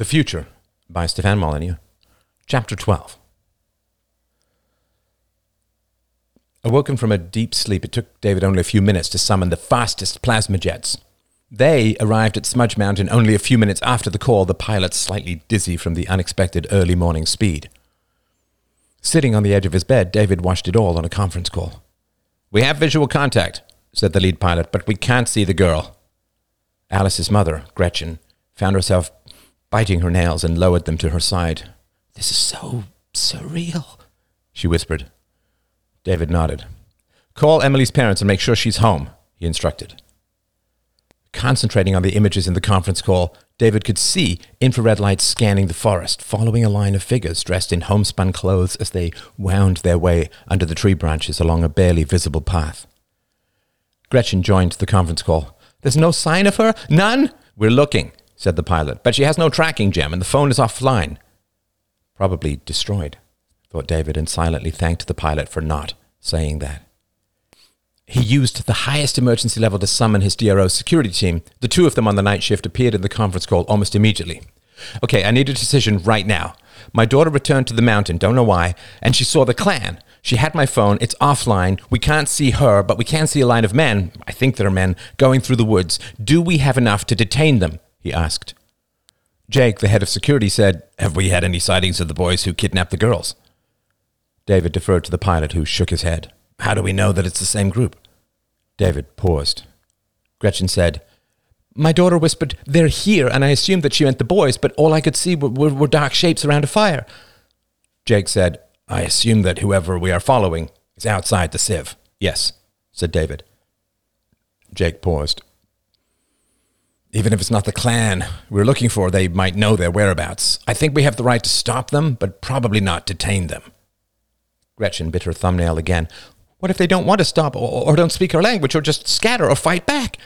The Future by Stefan Molyneux. Chapter 12. Awoken from a deep sleep, it took David only a few minutes to summon the fastest plasma jets. They arrived at Smudge Mountain only a few minutes after the call, the pilot slightly dizzy from the unexpected early morning speed. Sitting on the edge of his bed, David watched it all on a conference call. We have visual contact, said the lead pilot, but we can't see the girl. Alice's mother, Gretchen, found herself biting her nails and lowered them to her side. This is so surreal, she whispered. David nodded. Call Emily's parents and make sure she's home, he instructed. Concentrating on the images in the conference call, David could see infrared lights scanning the forest, following a line of figures dressed in homespun clothes as they wound their way under the tree branches along a barely visible path. Gretchen joined the conference call. There's no sign of her? None? We're looking, said the pilot, but she has no tracking gem and the phone is offline. Probably destroyed, thought David, and silently thanked the pilot for not saying that. He used the highest emergency level to summon his DRO security team. The two of them on the night shift appeared in the conference call almost immediately. Okay, I need a decision right now. My daughter returned to the mountain, don't know why, and she saw the clan. She had my phone. It's offline. We can't see her, but we can see a line of men, I think they're men, going through the woods. Do we have enough to detain them? He asked. Jake, the head of security, said, Have we had any sightings of the boys who kidnapped the girls? David deferred to the pilot, who shook his head. How do we know that it's the same group? David paused. Gretchen said, My daughter whispered, They're here, and I assumed that she meant the boys, but all I could see were, were, were dark shapes around a fire. Jake said, I assume that whoever we are following is outside the Civ. Yes, said David. Jake paused. Even if it's not the clan we're looking for, they might know their whereabouts. I think we have the right to stop them, but probably not detain them. Gretchen bit her thumbnail again. What if they don't want to stop, or, or don't speak our language, or just scatter, or fight back?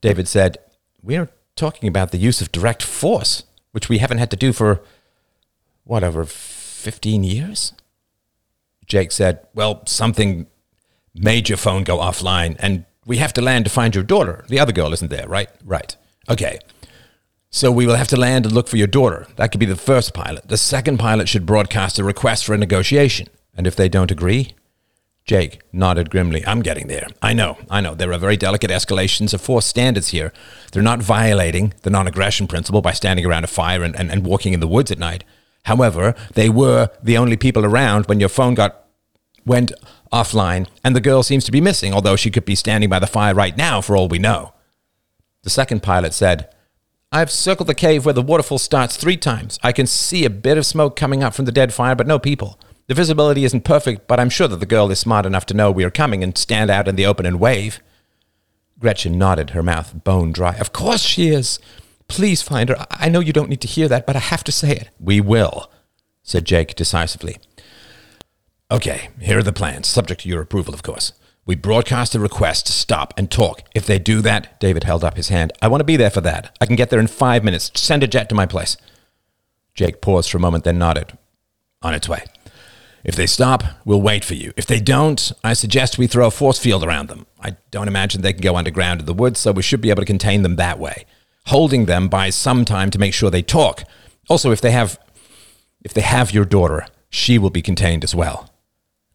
David said, We're talking about the use of direct force, which we haven't had to do for, what, over 15 years? Jake said, Well, something made your phone go offline, and we have to land to find your daughter. The other girl isn't there, right? Right. Okay. So we will have to land and look for your daughter. That could be the first pilot. The second pilot should broadcast a request for a negotiation. And if they don't agree? Jake nodded grimly. I'm getting there. I know, I know. There are very delicate escalations of force standards here. They're not violating the non aggression principle by standing around a fire and, and, and walking in the woods at night. However, they were the only people around when your phone got went offline, and the girl seems to be missing, although she could be standing by the fire right now for all we know. The second pilot said, I've circled the cave where the waterfall starts three times. I can see a bit of smoke coming up from the dead fire, but no people. The visibility isn't perfect, but I'm sure that the girl is smart enough to know we are coming and stand out in the open and wave. Gretchen nodded, her mouth bone dry. Of course she is. Please find her. I know you don't need to hear that, but I have to say it. We will, said Jake decisively. Okay, here are the plans, subject to your approval, of course. We broadcast a request to stop and talk. If they do that, David held up his hand. I want to be there for that. I can get there in five minutes. Send a jet to my place. Jake paused for a moment, then nodded. On its way. If they stop, we'll wait for you. If they don't, I suggest we throw a force field around them. I don't imagine they can go underground in the woods, so we should be able to contain them that way. Holding them by some time to make sure they talk. Also, if they have if they have your daughter, she will be contained as well.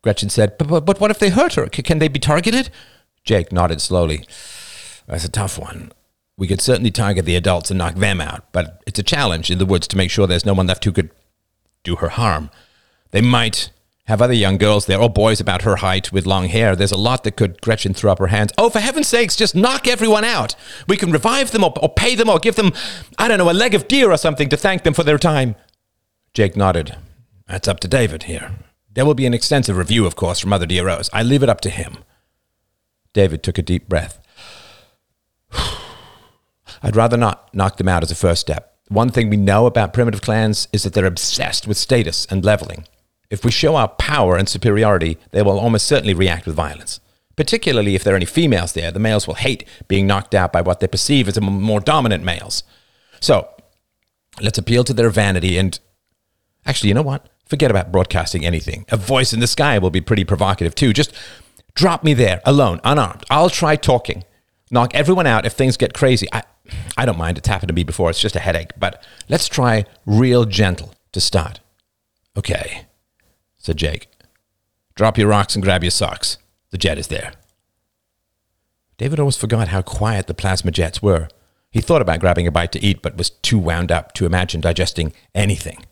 Gretchen said, but, but, but what if they hurt her? Can they be targeted? Jake nodded slowly. That's a tough one. We could certainly target the adults and knock them out, but it's a challenge in the woods to make sure there's no one left who could do her harm. They might have other young girls there or boys about her height with long hair. There's a lot that could. Gretchen throw up her hands. Oh, for heaven's sakes, just knock everyone out. We can revive them or, or pay them or give them, I don't know, a leg of deer or something to thank them for their time. Jake nodded. That's up to David here. There will be an extensive review, of course, from other DROs. I leave it up to him. David took a deep breath. I'd rather not knock them out as a first step. One thing we know about primitive clans is that they're obsessed with status and leveling. If we show our power and superiority, they will almost certainly react with violence. Particularly if there are any females there, the males will hate being knocked out by what they perceive as more dominant males. So, let's appeal to their vanity and. Actually, you know what? Forget about broadcasting anything. A voice in the sky will be pretty provocative too. Just drop me there, alone, unarmed. I'll try talking. Knock everyone out if things get crazy. I, I don't mind. It's happened to me before. It's just a headache. But let's try real gentle to start. Okay, said Jake. Drop your rocks and grab your socks. The jet is there. David always forgot how quiet the plasma jets were. He thought about grabbing a bite to eat, but was too wound up to imagine digesting anything.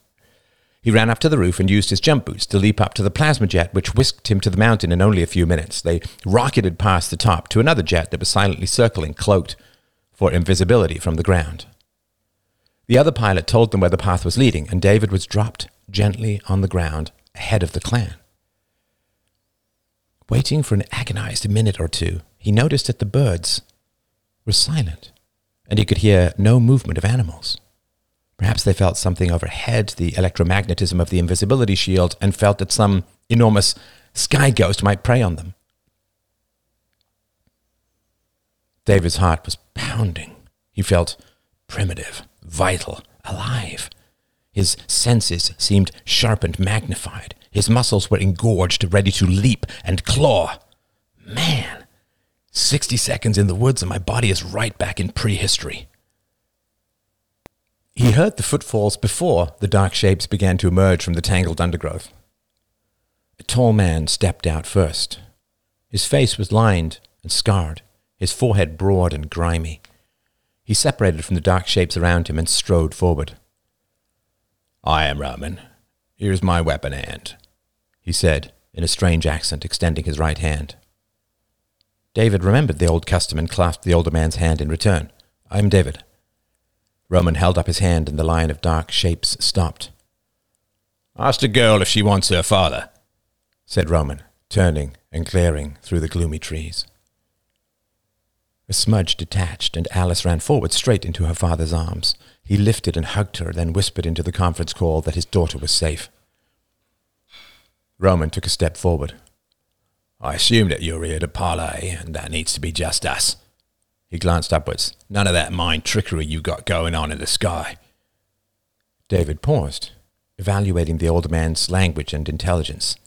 He ran up to the roof and used his jump boots to leap up to the plasma jet, which whisked him to the mountain in only a few minutes. They rocketed past the top to another jet that was silently circling, cloaked for invisibility from the ground. The other pilot told them where the path was leading, and David was dropped gently on the ground ahead of the clan. Waiting for an agonized minute or two, he noticed that the birds were silent, and he could hear no movement of animals. Perhaps they felt something overhead, the electromagnetism of the invisibility shield, and felt that some enormous sky ghost might prey on them. David's heart was pounding. He felt primitive, vital, alive. His senses seemed sharpened, magnified. His muscles were engorged, ready to leap and claw. Man, 60 seconds in the woods and my body is right back in prehistory. He heard the footfalls before the dark shapes began to emerge from the tangled undergrowth. A tall man stepped out first. His face was lined and scarred, his forehead broad and grimy. He separated from the dark shapes around him and strode forward. I am Roman. Here's my weapon hand, he said in a strange accent, extending his right hand. David remembered the old custom and clasped the older man's hand in return. I am David. Roman held up his hand and the line of dark shapes stopped. Ask the girl if she wants her father, said Roman, turning and glaring through the gloomy trees. A smudge detached, and Alice ran forward straight into her father's arms. He lifted and hugged her, then whispered into the conference call that his daughter was safe. Roman took a step forward. I assume that you're here to parley, and that needs to be just us. He glanced upwards. None of that mind trickery you got going on in the sky. David paused, evaluating the older man's language and intelligence.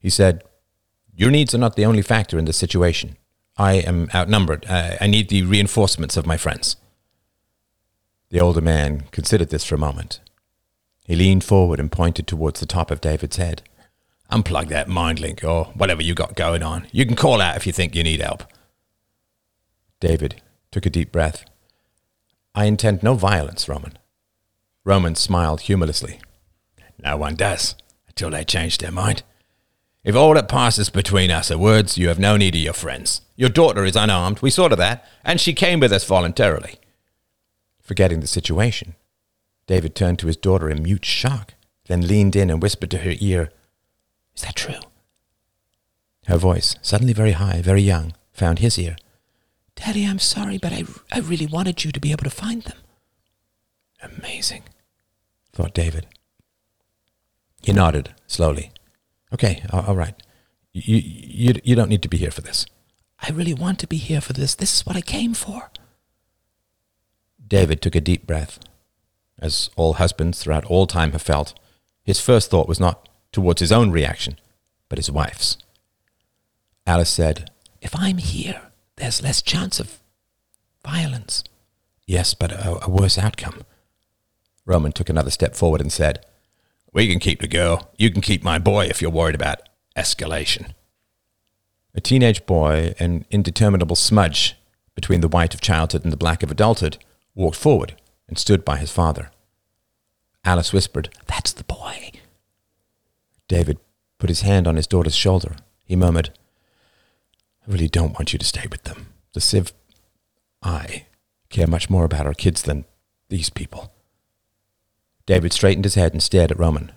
He said, Your needs are not the only factor in this situation. I am outnumbered. I need the reinforcements of my friends. The older man considered this for a moment. He leaned forward and pointed towards the top of David's head. Unplug that mind link or whatever you got going on. You can call out if you think you need help. David took a deep breath. I intend no violence, Roman. Roman smiled humorlessly. No one does, until they change their mind. If all that passes between us are words, you have no need of your friends. Your daughter is unarmed, we saw to that, and she came with us voluntarily. Forgetting the situation, David turned to his daughter in mute shock, then leaned in and whispered to her ear, Is that true? Her voice, suddenly very high, very young, found his ear. Daddy, I'm sorry, but I, I really wanted you to be able to find them. Amazing, thought David. He nodded slowly. Okay, all right. You, you, you don't need to be here for this. I really want to be here for this. This is what I came for. David took a deep breath. As all husbands throughout all time have felt, his first thought was not towards his own reaction, but his wife's. Alice said, If I'm here, there's less chance of violence. Yes, but a, a worse outcome. Roman took another step forward and said, We can keep the girl. You can keep my boy if you're worried about escalation. A teenage boy, an indeterminable smudge between the white of childhood and the black of adulthood, walked forward and stood by his father. Alice whispered, That's the boy. David put his hand on his daughter's shoulder. He murmured, really don't want you to stay with them. The Civ. I care much more about our kids than these people. David straightened his head and stared at Roman.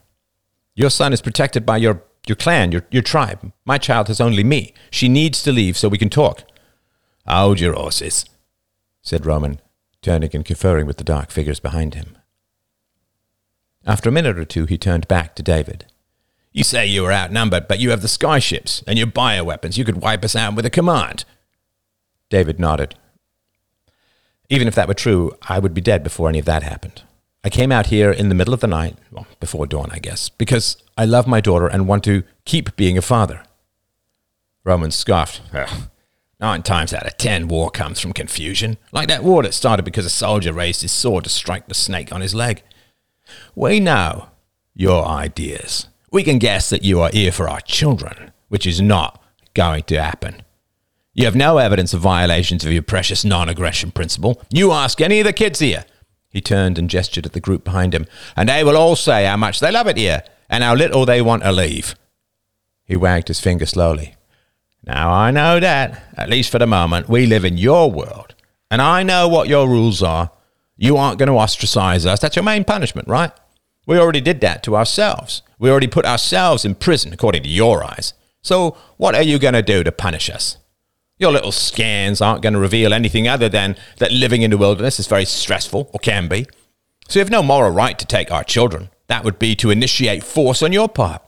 Your son is protected by your, your clan, your, your tribe. My child has only me. She needs to leave so we can talk. Hold your horses, said Roman, turning and conferring with the dark figures behind him. After a minute or two, he turned back to David. You say you are outnumbered, but you have the skyships and your bioweapons. You could wipe us out with a command. David nodded. Even if that were true, I would be dead before any of that happened. I came out here in the middle of the night, well, before dawn, I guess, because I love my daughter and want to keep being a father. Roman scoffed. Nine times out of ten, war comes from confusion, like that war that started because a soldier raised his sword to strike the snake on his leg. We know your ideas. We can guess that you are here for our children, which is not going to happen. You have no evidence of violations of your precious non aggression principle. You ask any of the kids here. He turned and gestured at the group behind him, and they will all say how much they love it here and how little they want to leave. He wagged his finger slowly. Now, I know that, at least for the moment, we live in your world, and I know what your rules are. You aren't going to ostracize us. That's your main punishment, right? We already did that to ourselves. We already put ourselves in prison, according to your eyes. So, what are you going to do to punish us? Your little scans aren't going to reveal anything other than that living in the wilderness is very stressful, or can be. So, you have no moral right to take our children. That would be to initiate force on your part.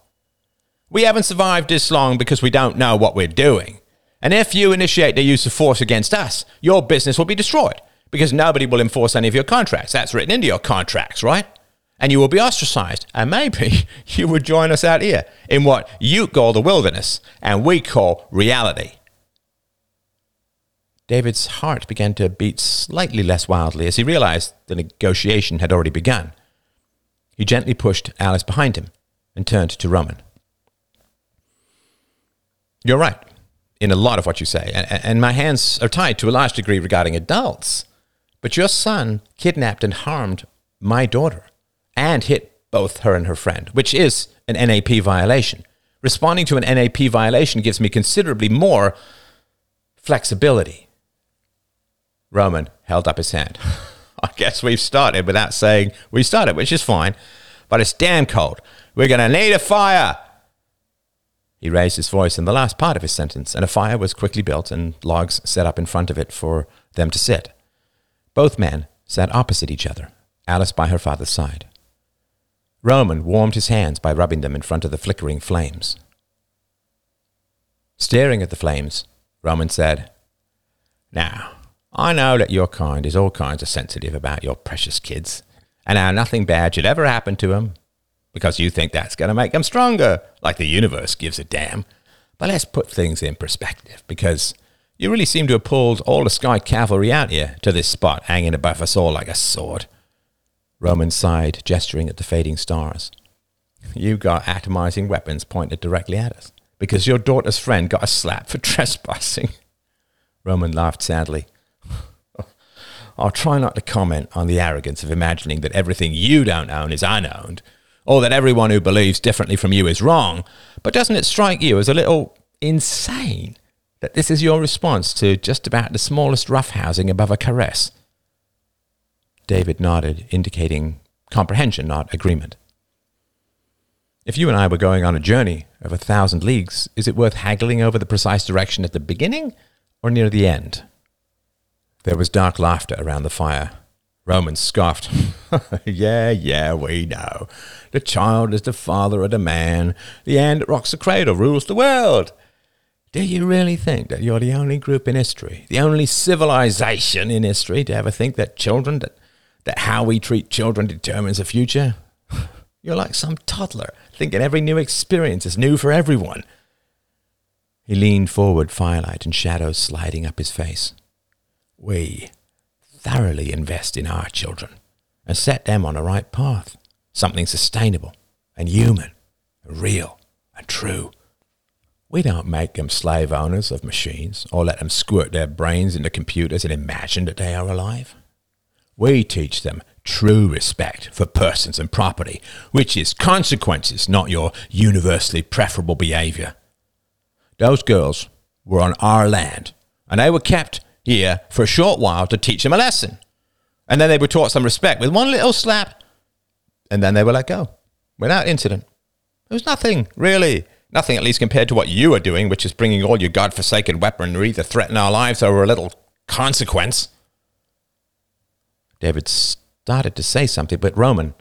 We haven't survived this long because we don't know what we're doing. And if you initiate the use of force against us, your business will be destroyed because nobody will enforce any of your contracts. That's written into your contracts, right? And you will be ostracized. And maybe you would join us out here in what you call the wilderness and we call reality. David's heart began to beat slightly less wildly as he realized the negotiation had already begun. He gently pushed Alice behind him and turned to Roman. You're right in a lot of what you say, and, and my hands are tied to a large degree regarding adults. But your son kidnapped and harmed my daughter and hit both her and her friend, which is an NAP violation. Responding to an NAP violation gives me considerably more flexibility. Roman held up his hand. I guess we've started without saying we started, which is fine, but it's damn cold. We're going to need a fire. He raised his voice in the last part of his sentence, and a fire was quickly built and logs set up in front of it for them to sit. Both men sat opposite each other, Alice by her father's side. Roman warmed his hands by rubbing them in front of the flickering flames. Staring at the flames, Roman said, Now, I know that your kind is all kinds of sensitive about your precious kids, and how nothing bad should ever happen to to 'em because you think that's going to make them stronger, like the universe gives a damn. But let's put things in perspective, because you really seem to have pulled all the sky cavalry out here to this spot hanging above us all like a sword. Roman sighed, gesturing at the fading stars. You got atomizing weapons pointed directly at us, because your daughter's friend got a slap for trespassing. Roman laughed sadly. I'll try not to comment on the arrogance of imagining that everything you don't own is unowned, or that everyone who believes differently from you is wrong, but doesn't it strike you as a little insane that this is your response to just about the smallest roughhousing above a caress? David nodded, indicating comprehension, not agreement. If you and I were going on a journey of a thousand leagues, is it worth haggling over the precise direction at the beginning or near the end? There was dark laughter around the fire. Roman scoffed. yeah, yeah, we know. The child is the father of the man. The hand that rocks the cradle rules the world. Do you really think that you're the only group in history, the only civilization in history to ever think that children, that, that how we treat children determines the future? You're like some toddler, thinking every new experience is new for everyone. He leaned forward, firelight and shadows sliding up his face. We thoroughly invest in our children and set them on the right path, something sustainable and human and real and true. We don't make them slave owners of machines or let them squirt their brains into computers and imagine that they are alive. We teach them true respect for persons and property, which is consequences, not your universally preferable behavior. Those girls were on our land, and they were kept here for a short while to teach them a lesson. And then they were taught some respect with one little slap, and then they were let go without incident. There was nothing, really. Nothing, at least compared to what you are doing, which is bringing all your God-forsaken weaponry to threaten our lives over a little consequence. David started to say something, but Roman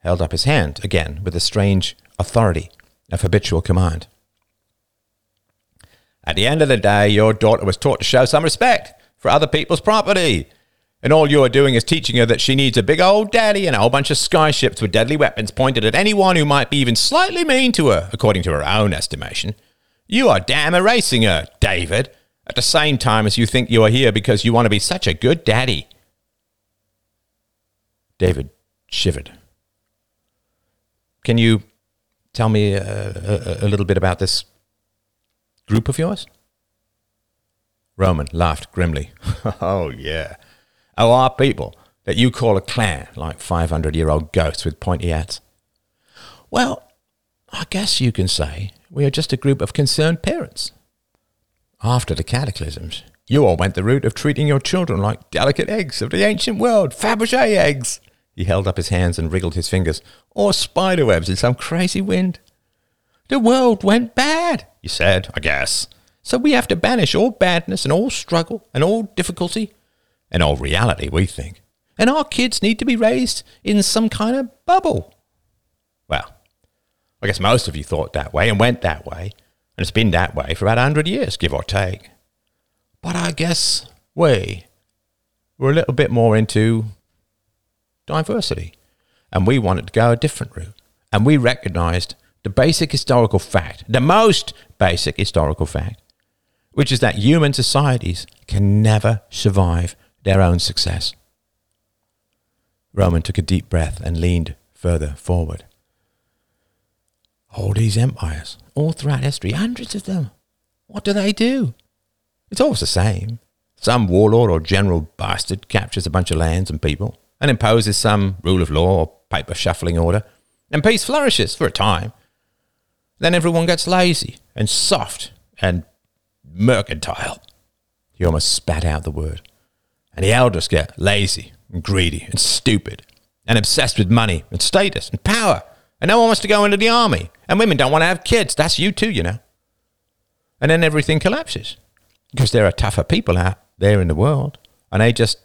held up his hand again with a strange authority of habitual command. At the end of the day, your daughter was taught to show some respect for other people's property. And all you are doing is teaching her that she needs a big old daddy and a whole bunch of skyships with deadly weapons pointed at anyone who might be even slightly mean to her, according to her own estimation. You are damn erasing her, David. at the same time as you think you are here because you want to be such a good daddy. David shivered. Can you tell me uh, a, a, a little bit about this group of yours? Roman laughed grimly. oh, yeah. Oh, our people that you call a clan, like 500 year old ghosts with pointy hats. Well, I guess you can say we are just a group of concerned parents. After the cataclysms, you all went the route of treating your children like delicate eggs of the ancient world, Fabergé eggs. He held up his hands and wriggled his fingers, or spiderwebs in some crazy wind. The world went bad, you said, I guess. So we have to banish all badness and all struggle and all difficulty and all reality, we think. And our kids need to be raised in some kind of bubble. Well, I guess most of you thought that way and went that way, and it's been that way for about a hundred years, give or take. But I guess we were a little bit more into diversity, and we wanted to go a different route. And we recognized the basic historical fact, the most basic historical fact, which is that human societies can never survive their own success. Roman took a deep breath and leaned further forward. All these empires, all throughout history, hundreds of them. What do they do? It's always the same. Some warlord or general bastard captures a bunch of lands and people and imposes some rule of law or paper shuffling order, and peace flourishes for a time. Then everyone gets lazy and soft and mercantile. He almost spat out the word. And the elders get lazy and greedy and stupid and obsessed with money and status and power. And no one wants to go into the army. And women don't want to have kids. That's you too, you know. And then everything collapses because there are tougher people out there in the world and they just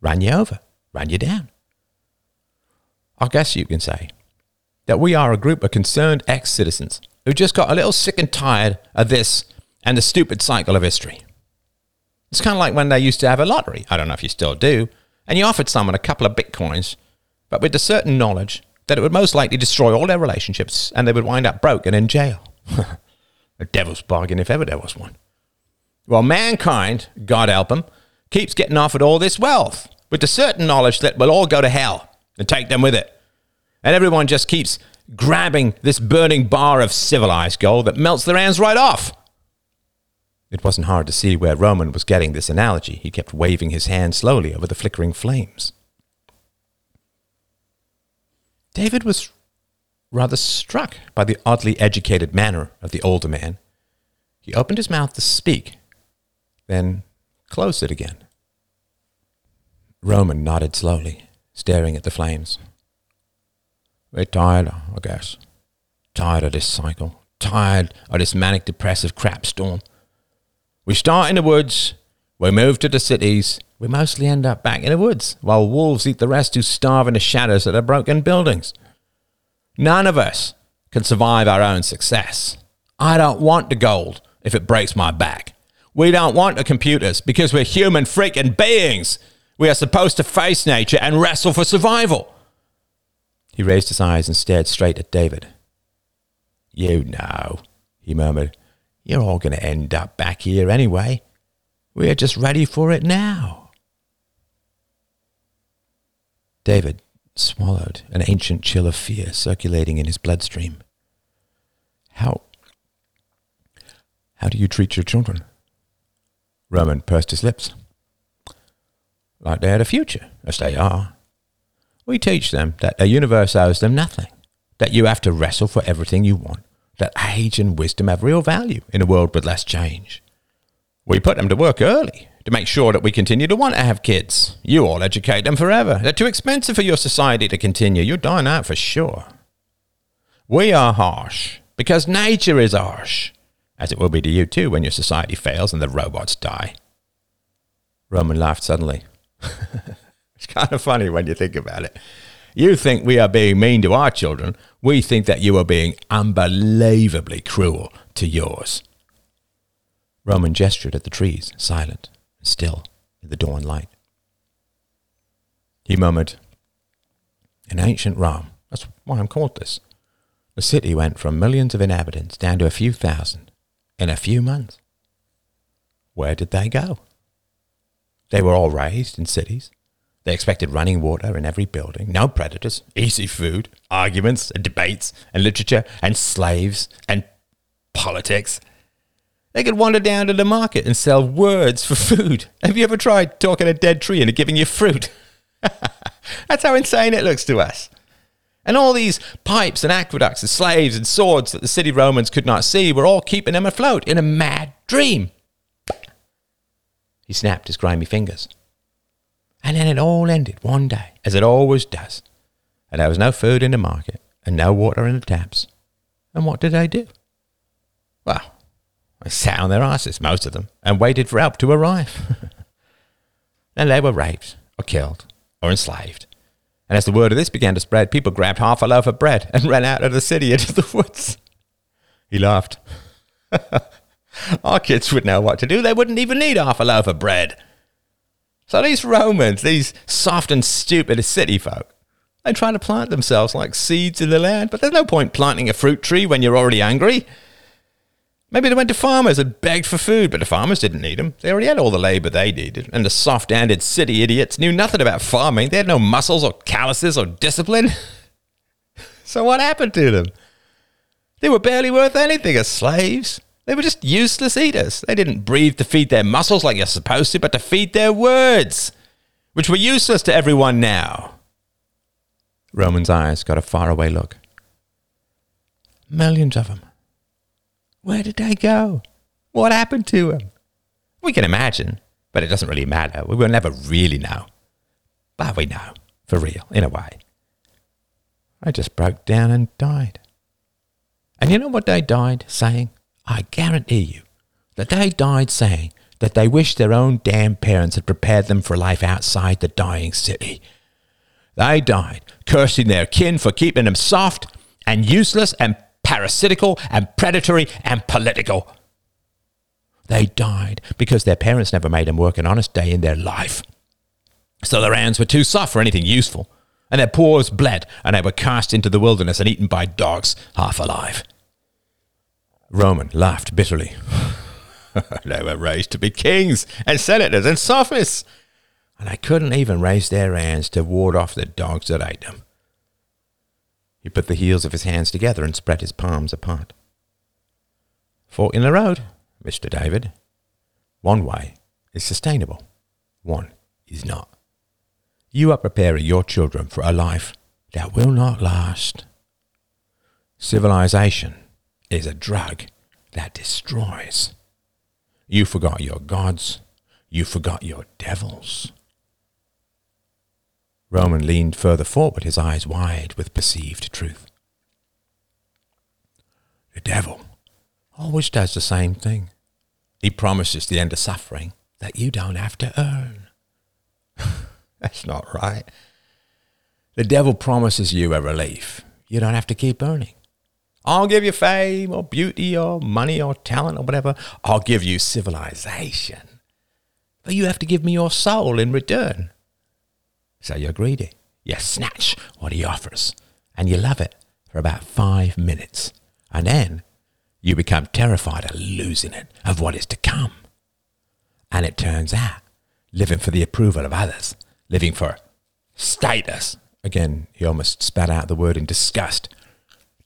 ran you over, run you down. I guess you can say that we are a group of concerned ex citizens who just got a little sick and tired of this and the stupid cycle of history. It's kind of like when they used to have a lottery. I don't know if you still do. And you offered someone a couple of bitcoins, but with the certain knowledge that it would most likely destroy all their relationships and they would wind up broke and in jail. a devil's bargain if ever there was one. Well, mankind, God help keeps getting offered all this wealth with the certain knowledge that we'll all go to hell and take them with it. And everyone just keeps grabbing this burning bar of civilized gold that melts their hands right off. It wasn't hard to see where Roman was getting this analogy. He kept waving his hand slowly over the flickering flames. David was rather struck by the oddly educated manner of the older man. He opened his mouth to speak, then closed it again. Roman nodded slowly, staring at the flames. We're tired, I guess. Tired of this cycle. Tired of this manic depressive crap storm. We start in the woods, we move to the cities, we mostly end up back in the woods, while wolves eat the rest who starve in the shadows of the broken buildings. None of us can survive our own success. I don't want the gold if it breaks my back. We don't want the computers because we're human freaking beings. We are supposed to face nature and wrestle for survival. He raised his eyes and stared straight at David. You know, he murmured. You're all going to end up back here anyway. We're just ready for it now. David swallowed, an ancient chill of fear circulating in his bloodstream. How. How do you treat your children? Roman pursed his lips. Like they had a future, as they are. We teach them that the universe owes them nothing, that you have to wrestle for everything you want, that age and wisdom have real value in a world with less change. We put them to work early to make sure that we continue to want to have kids. You all educate them forever. They're too expensive for your society to continue. You're dying out for sure. We are harsh because nature is harsh, as it will be to you too when your society fails and the robots die. Roman laughed suddenly. It's kind of funny when you think about it. You think we are being mean to our children. We think that you are being unbelievably cruel to yours. Roman gestured at the trees, silent, and still, in the dawn light. He murmured, In ancient Rome, that's why I'm called this, the city went from millions of inhabitants down to a few thousand in a few months. Where did they go? They were all raised in cities. They expected running water in every building, no predators, easy food, arguments and debates and literature and slaves and politics. They could wander down to the market and sell words for food. Have you ever tried talking a dead tree into giving you fruit? That's how insane it looks to us. And all these pipes and aqueducts and slaves and swords that the city Romans could not see were all keeping them afloat in a mad dream. He snapped his grimy fingers. And then it all ended one day, as it always does. And there was no food in the market and no water in the taps. And what did they do? Well, they sat on their asses, most of them, and waited for help to arrive. and they were raped or killed or enslaved and as the word of this began to spread, people grabbed half a loaf of bread and ran out of the city into the woods. He laughed. Our kids would know what to do. They wouldn't even need half a loaf of bread. So these Romans, these soft and stupid city folk, they try to plant themselves like seeds in the land, but there's no point planting a fruit tree when you're already angry. Maybe they went to farmers and begged for food, but the farmers didn't need them. They already had all the labor they needed, and the soft handed city idiots knew nothing about farming. They had no muscles or calluses or discipline. so what happened to them? They were barely worth anything as slaves. They were just useless eaters. They didn't breathe to feed their muscles like you're supposed to, but to feed their words, which were useless to everyone now. Roman's eyes got a faraway look. Millions of them where did they go? What happened to them? We can imagine, but it doesn't really matter. We will never really know. But we know, for real, in a way. I just broke down and died. And you know what they died saying? I guarantee you that they died saying that they wished their own damn parents had prepared them for life outside the dying city. They died cursing their kin for keeping them soft and useless and parasitical and predatory and political. They died because their parents never made them work an honest day in their life. So their hands were too soft for anything useful, and their paws bled, and they were cast into the wilderness and eaten by dogs, half alive. Roman laughed bitterly. they were raised to be kings and senators and sophists, and they couldn't even raise their hands to ward off the dogs that ate them. He put the heels of his hands together and spread his palms apart. Fork in the road, Mr. David. One way is sustainable, one is not. You are preparing your children for a life that will not last. Civilization is a drug that destroys. You forgot your gods. You forgot your devils. Roman leaned further forward, his eyes wide with perceived truth. The devil always does the same thing. He promises the end of suffering that you don't have to earn. That's not right. The devil promises you a relief you don't have to keep earning. I'll give you fame or beauty or money or talent or whatever. I'll give you civilization. But you have to give me your soul in return. So you're greedy. You snatch what he offers and you love it for about five minutes. And then you become terrified of losing it, of what is to come. And it turns out, living for the approval of others, living for status, again, he almost spat out the word in disgust,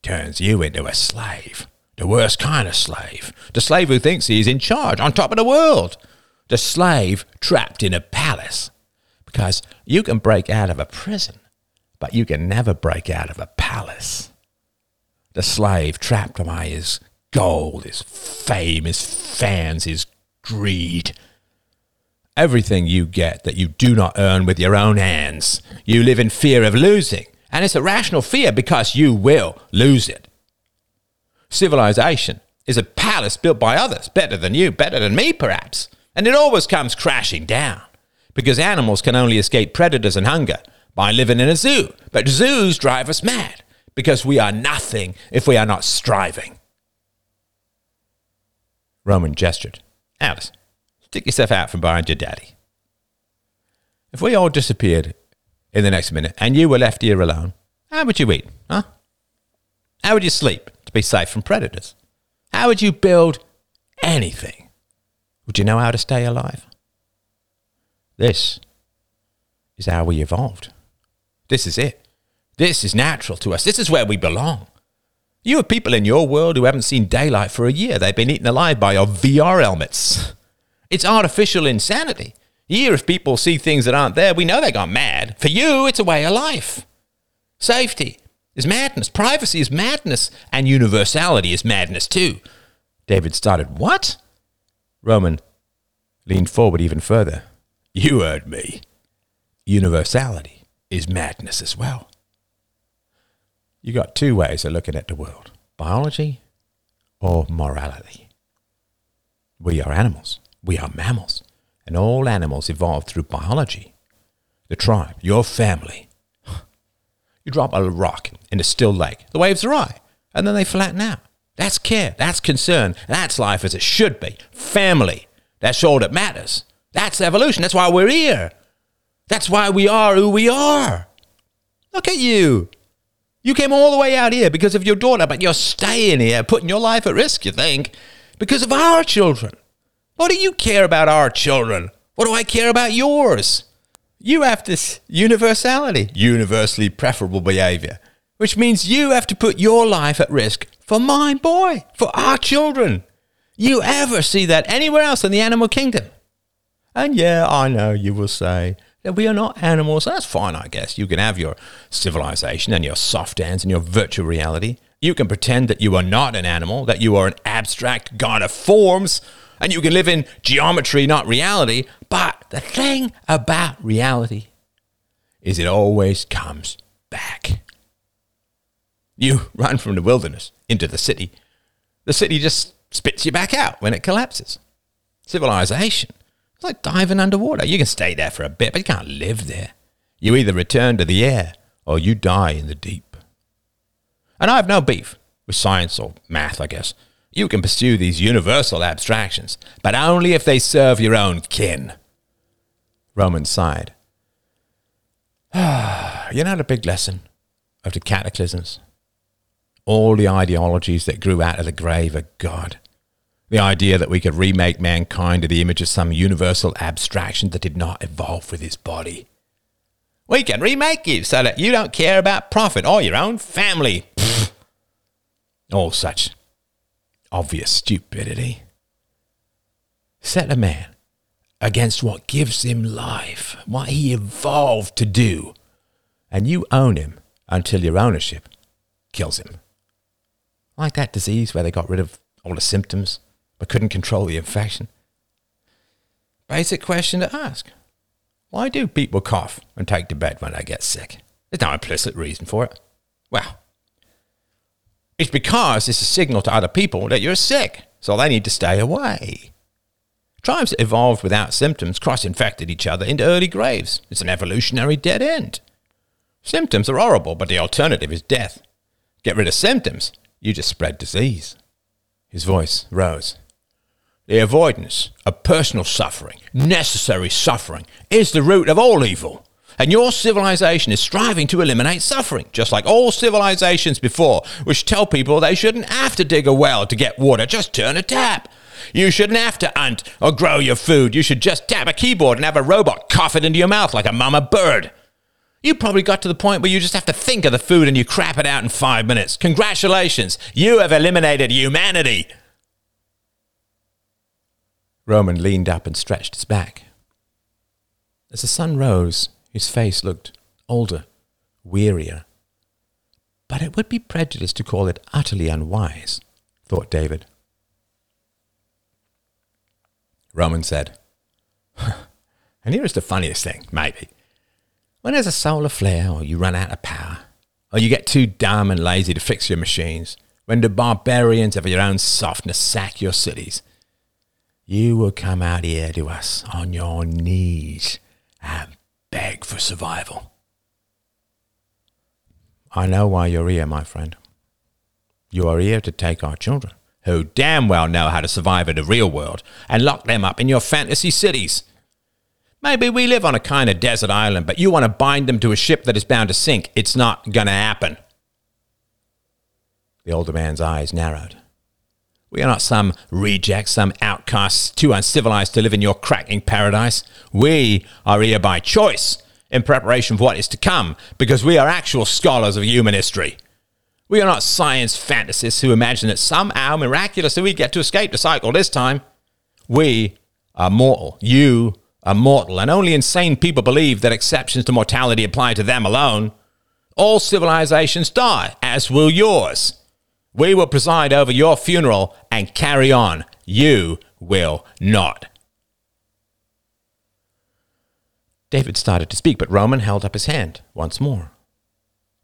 turns you into a slave. The worst kind of slave. The slave who thinks he is in charge, on top of the world. The slave trapped in a palace because you can break out of a prison, but you can never break out of a palace. The slave trapped by his gold, his fame, his fans, his greed. Everything you get that you do not earn with your own hands, you live in fear of losing. And it's a rational fear because you will lose it. Civilization is a palace built by others, better than you, better than me, perhaps. And it always comes crashing down because animals can only escape predators and hunger by living in a zoo. But zoos drive us mad because we are nothing if we are not striving. Roman gestured. Alice, stick yourself out from behind your daddy. If we all disappeared in the next minute and you were left here alone, how would you eat, huh? How would you sleep to be safe from predators? How would you build anything? Would you know how to stay alive? This is how we evolved. This is it. This is natural to us. This is where we belong. You have people in your world who haven't seen daylight for a year. They've been eaten alive by your VR helmets. It's artificial insanity. Here, if people see things that aren't there, we know they got mad. For you, it's a way of life. Safety is madness. Privacy is madness. And universality is madness too. David started, What? Roman leaned forward even further. You heard me. Universality is madness as well. You got two ways of looking at the world biology or morality. We are animals. We are mammals. And all animals evolved through biology. The tribe, your family. You drop a rock in a still lake, the waves are high, and then they flatten out. That's care. That's concern. That's life as it should be. Family. That's all that matters. That's evolution. That's why we're here. That's why we are who we are. Look at you. You came all the way out here because of your daughter, but you're staying here, putting your life at risk, you think, because of our children. What do you care about our children? What do I care about yours? You have this universality, universally preferable behavior, which means you have to put your life at risk for my boy, for our children. You ever see that anywhere else in the animal kingdom? And yeah, I know you will say, that we are not animals. That's fine, I guess. You can have your civilization and your soft hands and your virtual reality. You can pretend that you are not an animal, that you are an abstract god of forms, and you can live in geometry, not reality. But the thing about reality is it always comes back. You run from the wilderness into the city, the city just spits you back out when it collapses. Civilization it's like diving underwater. You can stay there for a bit, but you can't live there. You either return to the air or you die in the deep. And I have no beef with science or math, I guess. You can pursue these universal abstractions, but only if they serve your own kin. Roman sighed. you know the big lesson of the cataclysms? All the ideologies that grew out of the grave of God the idea that we could remake mankind to the image of some universal abstraction that did not evolve with his body. We can remake you so that you don't care about profit or your own family. Pfft. All such obvious stupidity. Set a man against what gives him life, what he evolved to do, and you own him until your ownership kills him. Like that disease where they got rid of all the symptoms but couldn't control the infection. Basic question to ask. Why do people cough and take to bed when they get sick? There's no implicit reason for it. Well, it's because it's a signal to other people that you're sick, so they need to stay away. Tribes that evolved without symptoms cross infected each other into early graves. It's an evolutionary dead end. Symptoms are horrible, but the alternative is death. Get rid of symptoms, you just spread disease. His voice rose. The avoidance of personal suffering, necessary suffering, is the root of all evil. And your civilization is striving to eliminate suffering, just like all civilizations before, which tell people they shouldn't have to dig a well to get water, just turn a tap. You shouldn't have to hunt or grow your food. You should just tap a keyboard and have a robot cough it into your mouth like a mama bird. You probably got to the point where you just have to think of the food and you crap it out in five minutes. Congratulations, you have eliminated humanity. Roman leaned up and stretched his back. As the sun rose, his face looked older, wearier. But it would be prejudice to call it utterly unwise, thought David. Roman said, And here's the funniest thing, maybe. When there's a solar flare, or you run out of power, or you get too dumb and lazy to fix your machines, when the barbarians of your own softness sack your cities, you will come out here to us on your knees and beg for survival. I know why you're here, my friend. You are here to take our children, who damn well know how to survive in the real world, and lock them up in your fantasy cities. Maybe we live on a kind of desert island, but you want to bind them to a ship that is bound to sink. It's not going to happen. The older man's eyes narrowed. We are not some rejects, some outcasts too uncivilized to live in your cracking paradise. We are here by choice, in preparation for what is to come, because we are actual scholars of human history. We are not science fantasists who imagine that somehow miraculously we get to escape the cycle this time. We are mortal. You are mortal, and only insane people believe that exceptions to mortality apply to them alone. All civilizations die, as will yours. We will preside over your funeral and carry on. You will not. David started to speak, but Roman held up his hand once more.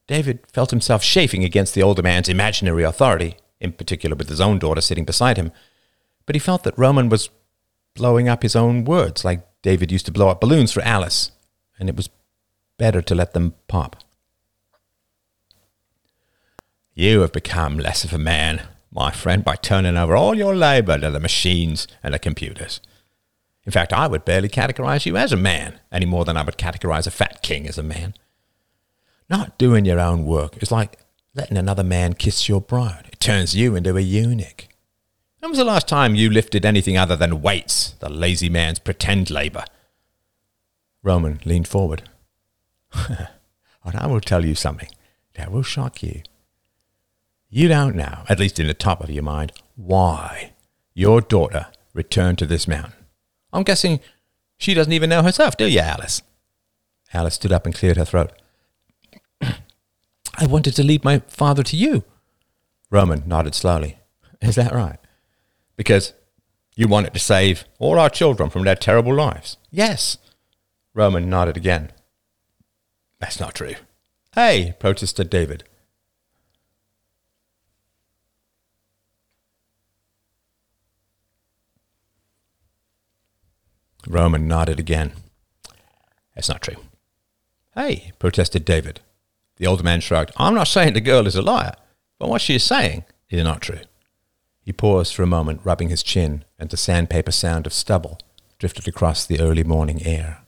David felt himself chafing against the older man's imaginary authority, in particular with his own daughter sitting beside him, but he felt that Roman was blowing up his own words like David used to blow up balloons for Alice, and it was better to let them pop. You have become less of a man, my friend, by turning over all your labor to the machines and the computers. In fact, I would barely categorize you as a man any more than I would categorize a fat king as a man. Not doing your own work is like letting another man kiss your bride. It turns you into a eunuch. When was the last time you lifted anything other than weights, the lazy man's pretend labor? Roman leaned forward. and I will tell you something that will shock you. You don't know, at least in the top of your mind, why your daughter returned to this mountain. I'm guessing she doesn't even know herself, do you, Alice? Alice stood up and cleared her throat. I wanted to lead my father to you. Roman nodded slowly. Is that right? Because you wanted to save all our children from their terrible lives. Yes. Roman nodded again. That's not true. Hey, protested David. Roman nodded again. That's not true. Hey, protested David. The older man shrugged. I'm not saying the girl is a liar, but what she is saying is not true. He paused for a moment, rubbing his chin, and the sandpaper sound of stubble drifted across the early morning air.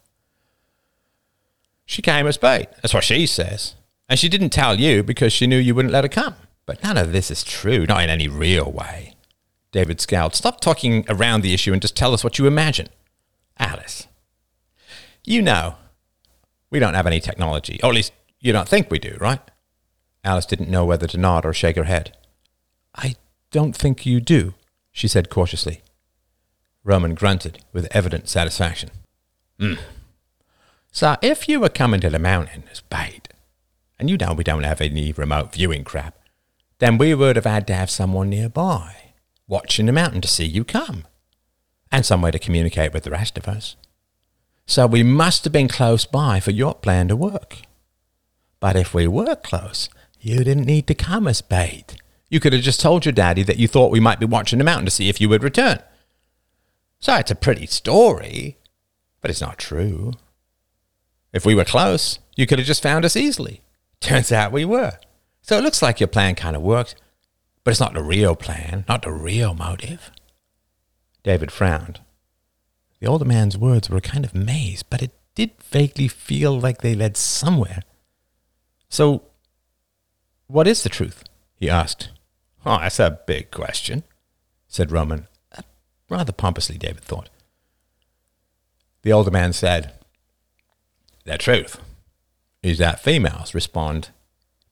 She came as bait. That's what she says. And she didn't tell you because she knew you wouldn't let her come. But none of this is true, not in any real way. David scowled. Stop talking around the issue and just tell us what you imagine. Alice, you know we don't have any technology, or at least you don't think we do, right? Alice didn't know whether to nod or shake her head. I don't think you do, she said cautiously. Roman grunted with evident satisfaction. Hmm. So if you were coming to the mountain as bait, and you know we don't have any remote viewing crap, then we would have had to have someone nearby, watching the mountain to see you come and some way to communicate with the rest of us. So we must have been close by for your plan to work. But if we were close, you didn't need to come as bait. You could have just told your daddy that you thought we might be watching the mountain to see if you would return. So it's a pretty story, but it's not true. If we were close, you could have just found us easily. Turns out we were. So it looks like your plan kind of worked, but it's not the real plan, not the real motive. David frowned. The older man's words were a kind of maze, but it did vaguely feel like they led somewhere. So, what is the truth? he asked. Oh, that's a big question, said Roman. Uh, rather pompously, David thought. The older man said, The truth is that females respond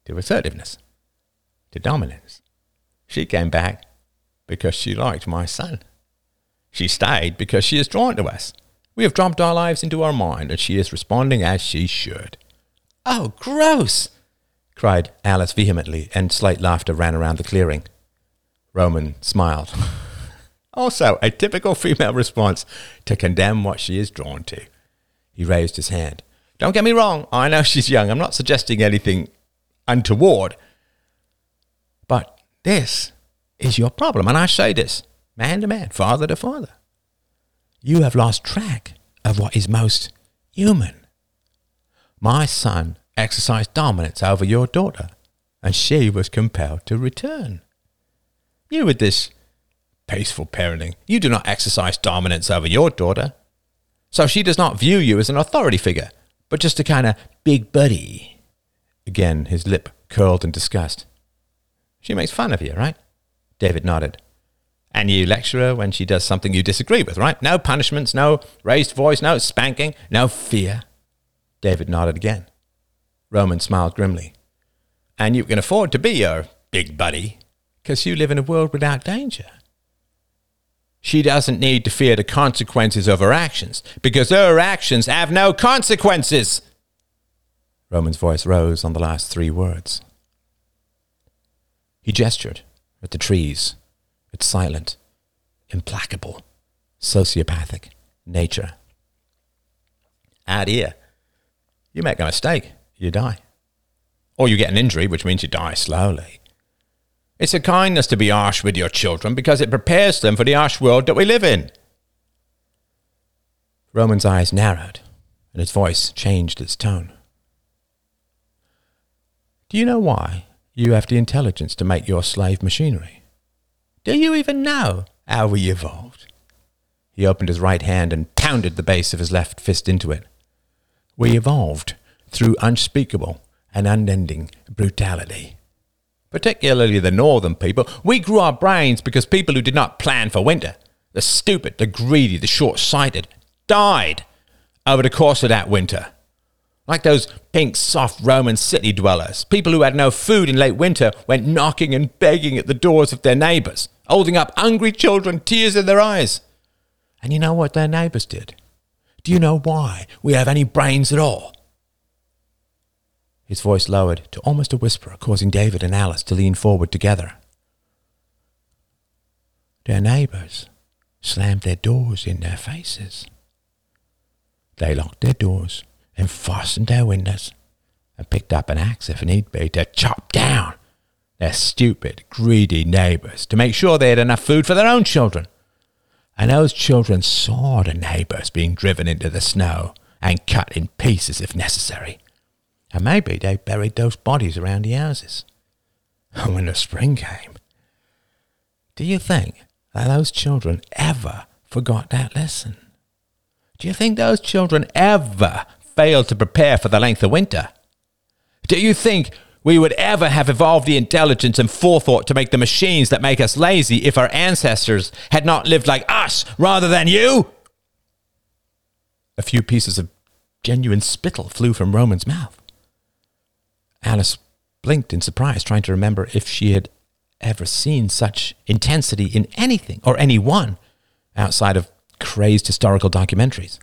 to assertiveness, to dominance. She came back because she liked my son. She stayed because she is drawn to us. We have dropped our lives into her mind, and she is responding as she should. Oh, gross! cried Alice vehemently, and slight laughter ran around the clearing. Roman smiled. also, a typical female response to condemn what she is drawn to. He raised his hand. Don't get me wrong, I know she's young. I'm not suggesting anything untoward. But this is your problem, and I say this man to man, father to father. You have lost track of what is most human. My son exercised dominance over your daughter, and she was compelled to return. You, with this peaceful parenting, you do not exercise dominance over your daughter. So she does not view you as an authority figure, but just a kind of big buddy. Again, his lip curled in disgust. She makes fun of you, right? David nodded. And you lecture her when she does something you disagree with, right? No punishments, no raised voice, no spanking, no fear. David nodded again. Roman smiled grimly. And you can afford to be your big buddy, because you live in a world without danger. She doesn't need to fear the consequences of her actions, because her actions have no consequences. Roman's voice rose on the last three words. He gestured at the trees, its silent, implacable, sociopathic nature. Out here, you make a mistake, you die. Or you get an injury, which means you die slowly. It's a kindness to be harsh with your children because it prepares them for the harsh world that we live in. Roman's eyes narrowed, and his voice changed its tone. Do you know why you have the intelligence to make your slave machinery? Do you even know how we evolved? He opened his right hand and pounded the base of his left fist into it. We evolved through unspeakable and unending brutality. Particularly the northern people, we grew our brains because people who did not plan for winter, the stupid, the greedy, the short sighted, died over the course of that winter. Like those pink, soft Roman city dwellers, people who had no food in late winter went knocking and begging at the doors of their neighbors, holding up hungry children, tears in their eyes. And you know what their neighbors did? Do you know why we have any brains at all? His voice lowered to almost a whisper, causing David and Alice to lean forward together. Their neighbors slammed their doors in their faces. They locked their doors and fastened their windows and picked up an axe if need be to chop down their stupid, greedy neighbors to make sure they had enough food for their own children. And those children saw the neighbors being driven into the snow and cut in pieces if necessary. And maybe they buried those bodies around the houses. And when the spring came, do you think that those children ever forgot that lesson? Do you think those children ever failed to prepare for the length of winter? Do you think we would ever have evolved the intelligence and forethought to make the machines that make us lazy if our ancestors had not lived like us rather than you? A few pieces of genuine spittle flew from Roman's mouth. Alice blinked in surprise, trying to remember if she had ever seen such intensity in anything or anyone outside of crazed historical documentaries.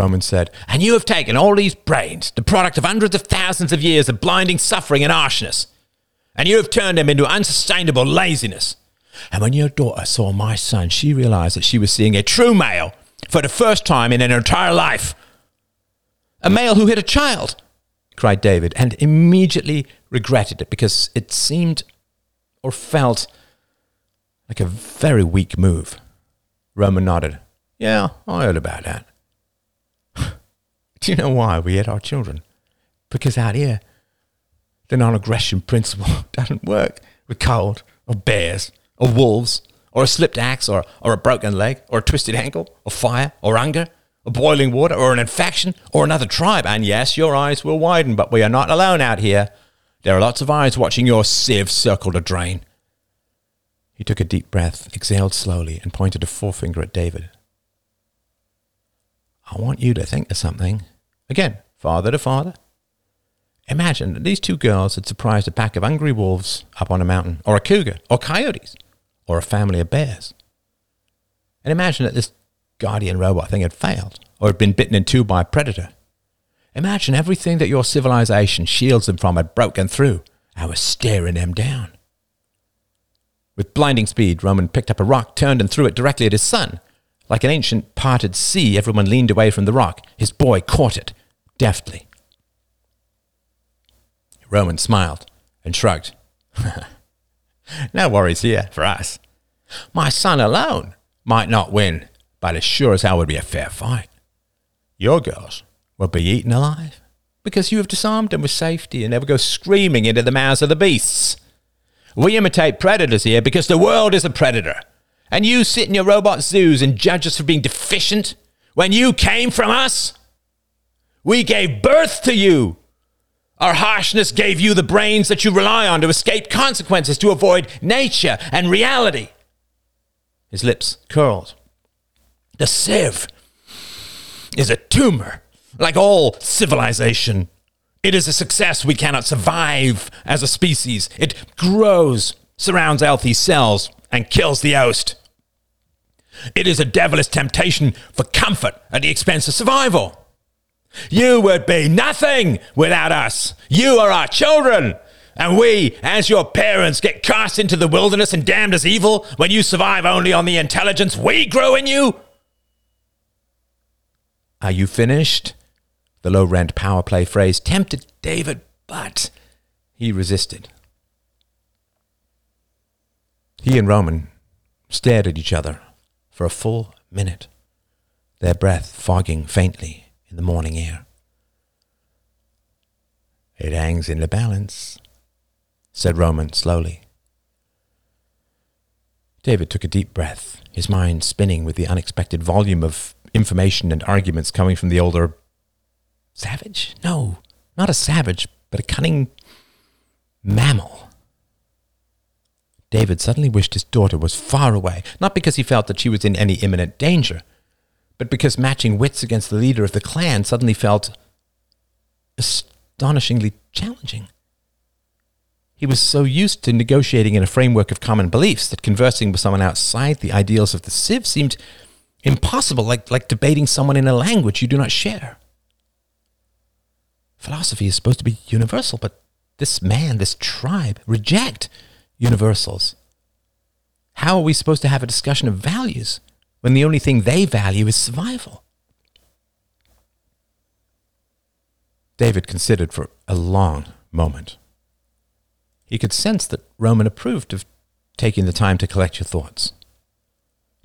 Roman said, And you have taken all these brains, the product of hundreds of thousands of years of blinding suffering and harshness, and you have turned them into unsustainable laziness. And when your daughter saw my son, she realized that she was seeing a true male for the first time in her entire life. A male who hit a child, cried David, and immediately regretted it because it seemed or felt like a very weak move. Roman nodded. Yeah, I heard about that. Do you know why we hit our children? Because out here, the non aggression principle doesn't work with cold or bears or wolves or a slipped axe or, or a broken leg or a twisted ankle or fire or hunger or boiling water or an infection or another tribe. And yes, your eyes will widen, but we are not alone out here. There are lots of eyes watching your Civ circle the drain. He took a deep breath, exhaled slowly, and pointed a forefinger at David. I want you to think of something. Again, father to father. Imagine that these two girls had surprised a pack of angry wolves up on a mountain, or a cougar, or coyotes, or a family of bears. And imagine that this guardian robot thing had failed, or had been bitten in two by a predator. Imagine everything that your civilization shields them from had broken through and was staring them down. With blinding speed, Roman picked up a rock, turned, and threw it directly at his son, like an ancient parted sea, everyone leaned away from the rock. His boy caught it deftly. Roman smiled and shrugged. no worries here for us. My son alone might not win, but as sure as hell would be a fair fight. Your girls will be eaten alive because you have disarmed them with safety and never go screaming into the mouths of the beasts. We imitate predators here because the world is a predator. And you sit in your robot zoos and judge us for being deficient when you came from us? We gave birth to you. Our harshness gave you the brains that you rely on to escape consequences, to avoid nature and reality. His lips curled. The Civ is a tumor, like all civilization. It is a success we cannot survive as a species. It grows, surrounds healthy cells, and kills the host. It is a devilish temptation for comfort at the expense of survival. You would be nothing without us. You are our children. And we, as your parents, get cast into the wilderness and damned as evil when you survive only on the intelligence we grew in you? Are you finished? The low rent power play phrase tempted David, but he resisted. He and Roman stared at each other for a full minute, their breath fogging faintly in the morning air. It hangs in the balance, said Roman slowly. David took a deep breath, his mind spinning with the unexpected volume of information and arguments coming from the older savage? No, not a savage, but a cunning mammal. David suddenly wished his daughter was far away, not because he felt that she was in any imminent danger, but because matching wits against the leader of the clan suddenly felt astonishingly challenging. He was so used to negotiating in a framework of common beliefs that conversing with someone outside the ideals of the Civ seemed impossible, like, like debating someone in a language you do not share. Philosophy is supposed to be universal, but this man, this tribe, reject universals. How are we supposed to have a discussion of values? When the only thing they value is survival. David considered for a long moment. He could sense that Roman approved of taking the time to collect your thoughts.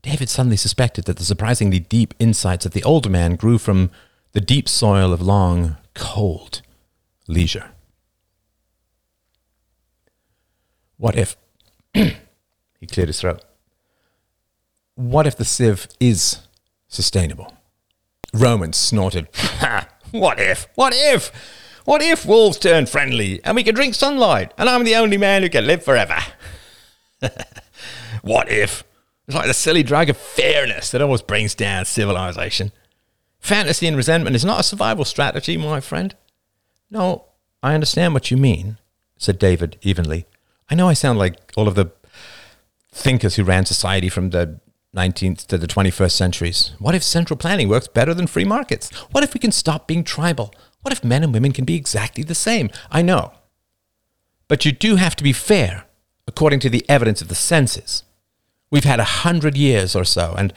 David suddenly suspected that the surprisingly deep insights of the older man grew from the deep soil of long, cold leisure. What if he cleared his throat? What if the Civ is sustainable? Roman snorted. What if? What if? What if wolves turn friendly and we can drink sunlight and I'm the only man who can live forever? what if? It's like the silly drag of fairness that always brings down civilization. Fantasy and resentment is not a survival strategy, my friend. No, I understand what you mean, said David evenly. I know I sound like all of the thinkers who ran society from the 19th to the 21st centuries? What if central planning works better than free markets? What if we can stop being tribal? What if men and women can be exactly the same? I know. But you do have to be fair according to the evidence of the census. We've had a hundred years or so, and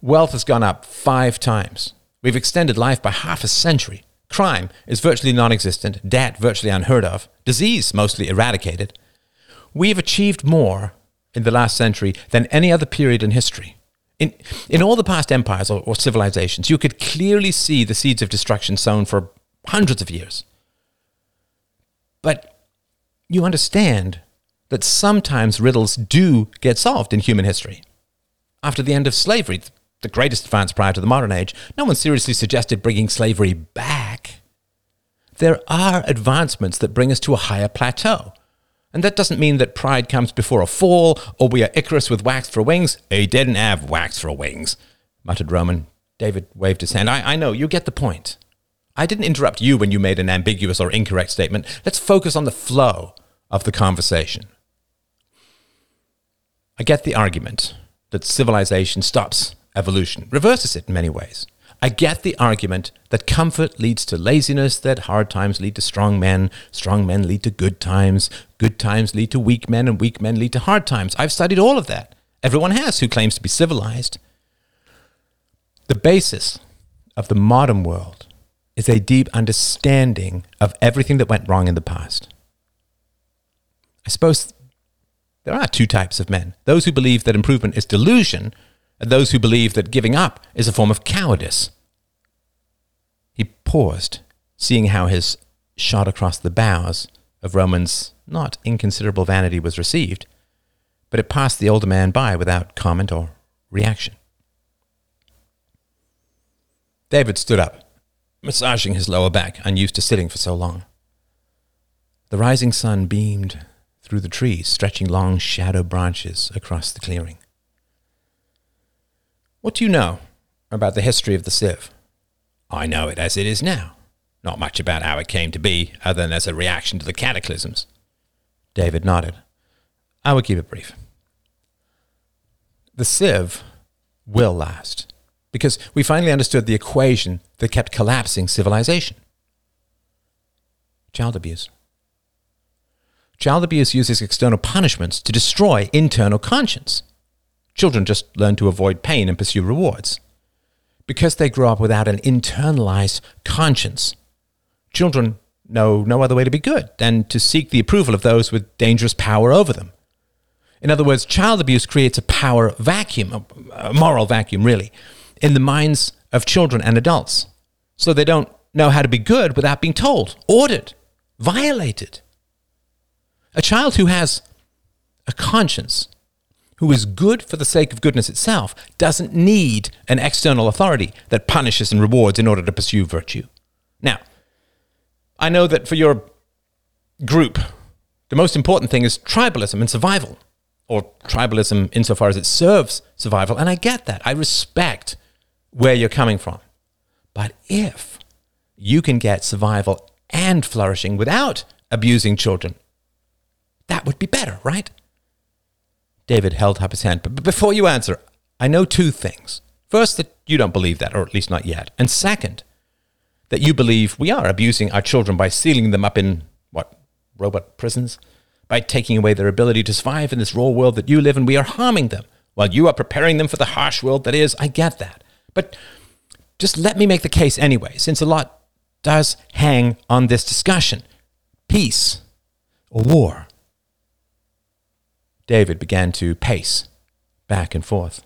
wealth has gone up five times. We've extended life by half a century. Crime is virtually non existent, debt virtually unheard of, disease mostly eradicated. We've achieved more in the last century than any other period in history. In, in all the past empires or, or civilizations, you could clearly see the seeds of destruction sown for hundreds of years. But you understand that sometimes riddles do get solved in human history. After the end of slavery, the greatest advance prior to the modern age, no one seriously suggested bringing slavery back. There are advancements that bring us to a higher plateau. And that doesn't mean that pride comes before a fall, or we are Icarus with wax for wings. He didn't have wax for wings, muttered Roman. David waved his hand. I, I know, you get the point. I didn't interrupt you when you made an ambiguous or incorrect statement. Let's focus on the flow of the conversation. I get the argument that civilization stops evolution, reverses it in many ways. I get the argument that comfort leads to laziness, that hard times lead to strong men, strong men lead to good times, good times lead to weak men, and weak men lead to hard times. I've studied all of that. Everyone has who claims to be civilized. The basis of the modern world is a deep understanding of everything that went wrong in the past. I suppose there are two types of men those who believe that improvement is delusion those who believe that giving up is a form of cowardice. He paused, seeing how his shot across the bows of Roman's not inconsiderable vanity was received, but it passed the older man by without comment or reaction. David stood up, massaging his lower back, unused to sitting for so long. The rising sun beamed through the trees, stretching long shadow branches across the clearing. What do you know about the history of the Civ? I know it as it is now. Not much about how it came to be, other than as a reaction to the cataclysms. David nodded. I will keep it brief. The Civ will last, because we finally understood the equation that kept collapsing civilization child abuse. Child abuse uses external punishments to destroy internal conscience. Children just learn to avoid pain and pursue rewards. Because they grow up without an internalized conscience, children know no other way to be good than to seek the approval of those with dangerous power over them. In other words, child abuse creates a power vacuum, a moral vacuum, really, in the minds of children and adults. So they don't know how to be good without being told, ordered, violated. A child who has a conscience, who is good for the sake of goodness itself, doesn't need an external authority that punishes and rewards in order to pursue virtue. Now, I know that for your group, the most important thing is tribalism and survival, or tribalism insofar as it serves survival. And I get that. I respect where you're coming from. But if you can get survival and flourishing without abusing children, that would be better, right? David held up his hand. But before you answer, I know two things. First, that you don't believe that, or at least not yet. And second, that you believe we are abusing our children by sealing them up in, what, robot prisons? By taking away their ability to survive in this raw world that you live in, we are harming them while you are preparing them for the harsh world that is. I get that. But just let me make the case anyway, since a lot does hang on this discussion peace or war. David began to pace back and forth.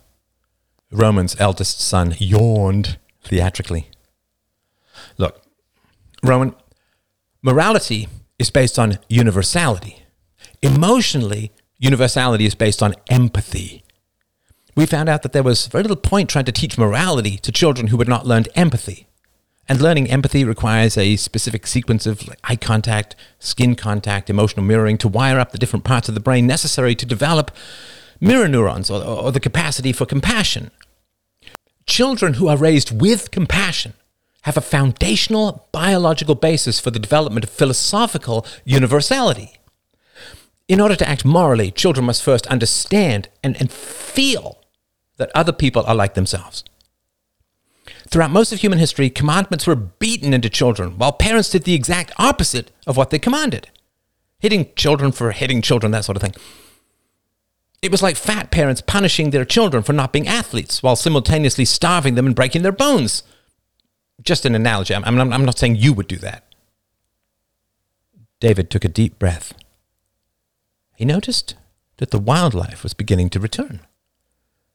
Roman's eldest son yawned theatrically. Look, Roman, morality is based on universality. Emotionally, universality is based on empathy. We found out that there was very little point trying to teach morality to children who had not learned empathy. And learning empathy requires a specific sequence of eye contact, skin contact, emotional mirroring to wire up the different parts of the brain necessary to develop mirror neurons or, or the capacity for compassion. Children who are raised with compassion have a foundational biological basis for the development of philosophical universality. In order to act morally, children must first understand and, and feel that other people are like themselves. Throughout most of human history, commandments were beaten into children, while parents did the exact opposite of what they commanded hitting children for hitting children, that sort of thing. It was like fat parents punishing their children for not being athletes while simultaneously starving them and breaking their bones just an analogy. I'm, I'm, I'm not saying you would do that. David took a deep breath. He noticed that the wildlife was beginning to return.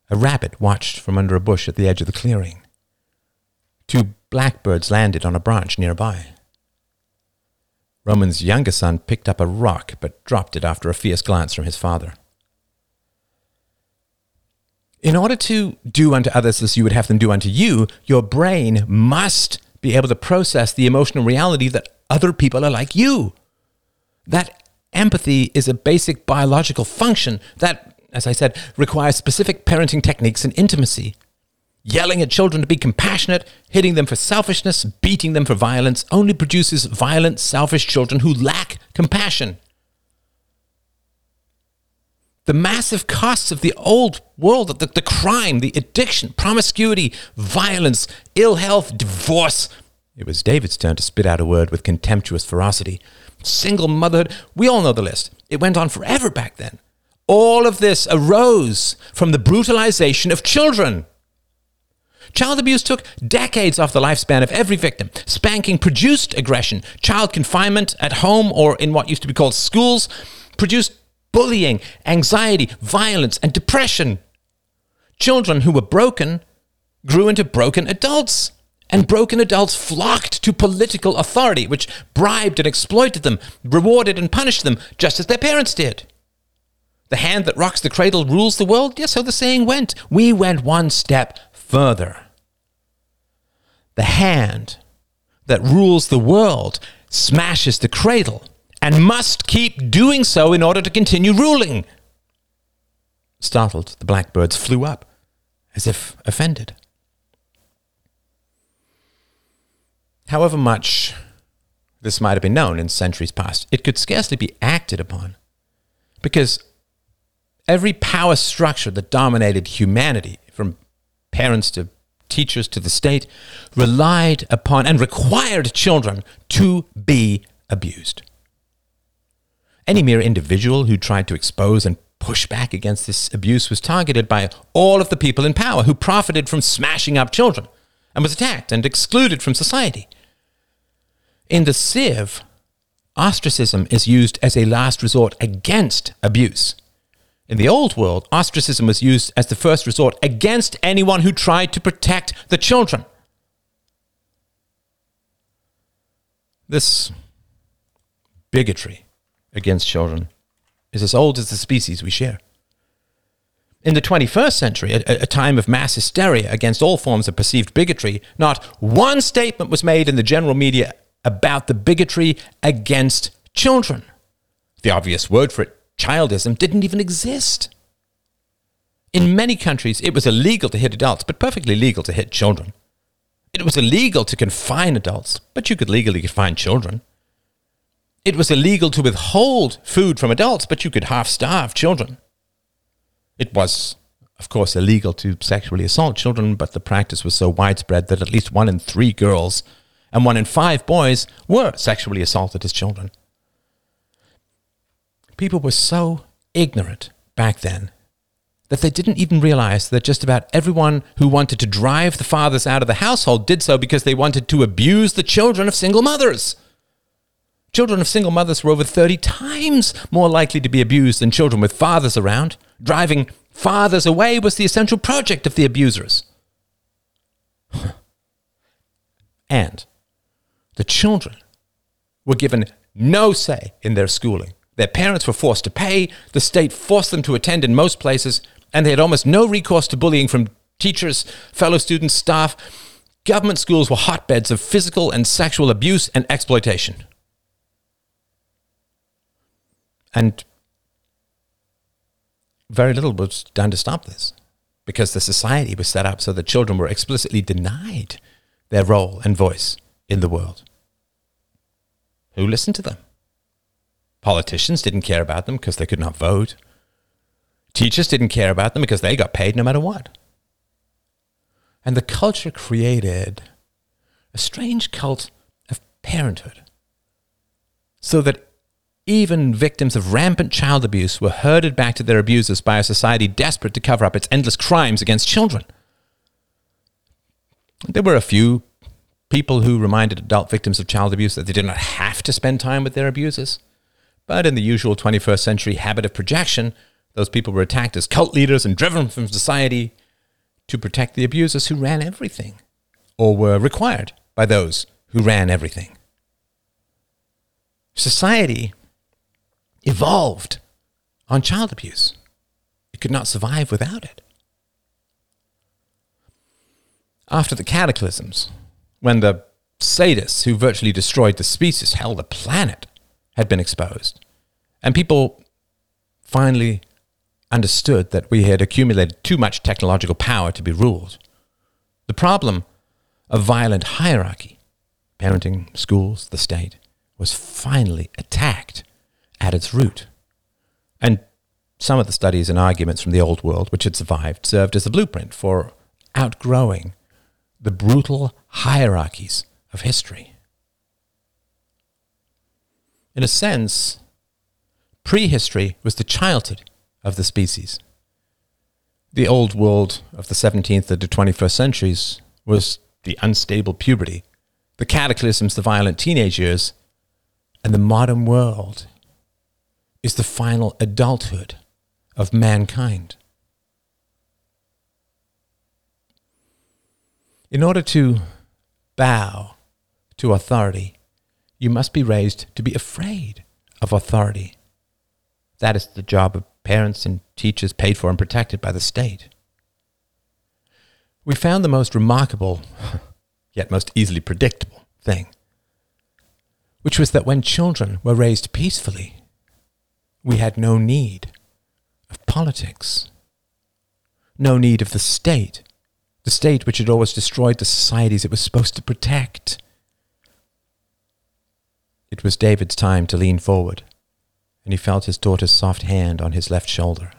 A rabbit watched from under a bush at the edge of the clearing. Two blackbirds landed on a branch nearby. Roman's younger son picked up a rock but dropped it after a fierce glance from his father. In order to do unto others as you would have them do unto you, your brain must be able to process the emotional reality that other people are like you. That empathy is a basic biological function that, as I said, requires specific parenting techniques and intimacy. Yelling at children to be compassionate, hitting them for selfishness, beating them for violence only produces violent, selfish children who lack compassion the massive costs of the old world, the, the crime, the addiction, promiscuity, violence, ill health, divorce. It was David's turn to spit out a word with contemptuous ferocity. Single motherhood, we all know the list. It went on forever back then. All of this arose from the brutalization of children. Child abuse took decades off the lifespan of every victim. Spanking produced aggression. Child confinement at home or in what used to be called schools produced bullying, anxiety, violence, and depression. Children who were broken grew into broken adults. And broken adults flocked to political authority, which bribed and exploited them, rewarded and punished them, just as their parents did. The hand that rocks the cradle rules the world? Yes, so the saying went. We went one step further. The hand that rules the world smashes the cradle and must keep doing so in order to continue ruling. Startled, the blackbirds flew up, as if offended. However much this might have been known in centuries past, it could scarcely be acted upon, because every power structure that dominated humanity, from parents to teachers to the state, relied upon and required children to be abused. Any mere individual who tried to expose and push back against this abuse was targeted by all of the people in power who profited from smashing up children and was attacked and excluded from society. In the Civ, ostracism is used as a last resort against abuse. In the old world, ostracism was used as the first resort against anyone who tried to protect the children. This bigotry against children is as old as the species we share. In the 21st century, a, a, time of mass hysteria against all forms of perceived bigotry, not one statement was made in the general media about the bigotry against children. The obvious word for it, childism, didn't even exist. In many countries, it was illegal to hit adults, but perfectly legal to hit children. It was illegal to confine adults, but you could legally confine children. It was illegal to withhold food from adults, but you could half starve children. It was, of course, illegal to sexually assault children, but the practice was so widespread that at least one in three girls and one in five boys were sexually assaulted as children. People were so ignorant back then that they didn't even realize that just about everyone who wanted to drive the fathers out of the household did so because they wanted to abuse the children of single mothers. Children of single mothers were over 30 times more likely to be abused than children with fathers around. Driving fathers away was the essential project of the abusers. and the children were given no say in their schooling. Their parents were forced to pay, the state forced them to attend in most places, and they had almost no recourse to bullying from teachers, fellow students, staff. Government schools were hotbeds of physical and sexual abuse and exploitation. And very little was done to stop this because the society was set up so that children were explicitly denied their role and voice in the world. Who listened to them? Politicians didn't care about them because they could not vote. Teachers didn't care about them because they got paid no matter what. And the culture created a strange cult of parenthood so that even victims of rampant child abuse were herded back to their abusers by a society desperate to cover up its endless crimes against children. There were a few people who reminded adult victims of child abuse that they did not have to spend time with their abusers. But in the usual 21st century habit of projection, those people were attacked as cult leaders and driven from society to protect the abusers who ran everything, or were required by those who ran everything. Society evolved on child abuse. It could not survive without it. After the cataclysms, when the sadists who virtually destroyed the species, hell, the planet, had been exposed. And people finally understood that we had accumulated too much technological power to be ruled. The problem of violent hierarchy, parenting, schools, the state, was finally attacked at its root. And some of the studies and arguments from the old world, which had survived, served as a blueprint for outgrowing the brutal hierarchies of history. In a sense, prehistory was the childhood of the species. The old world of the 17th to 21st centuries was the unstable puberty, the cataclysms, the violent teenage years, and the modern world is the final adulthood of mankind. In order to bow to authority, you must be raised to be afraid of authority. That is the job of parents and teachers paid for and protected by the state. We found the most remarkable, yet most easily predictable thing. which was that when children were raised peacefully, we had no need of politics, no need of the state, the state which had always destroyed the societies it was supposed to protect. It was David's time to lean forward, and he felt his daughter's soft hand on his left shoulder.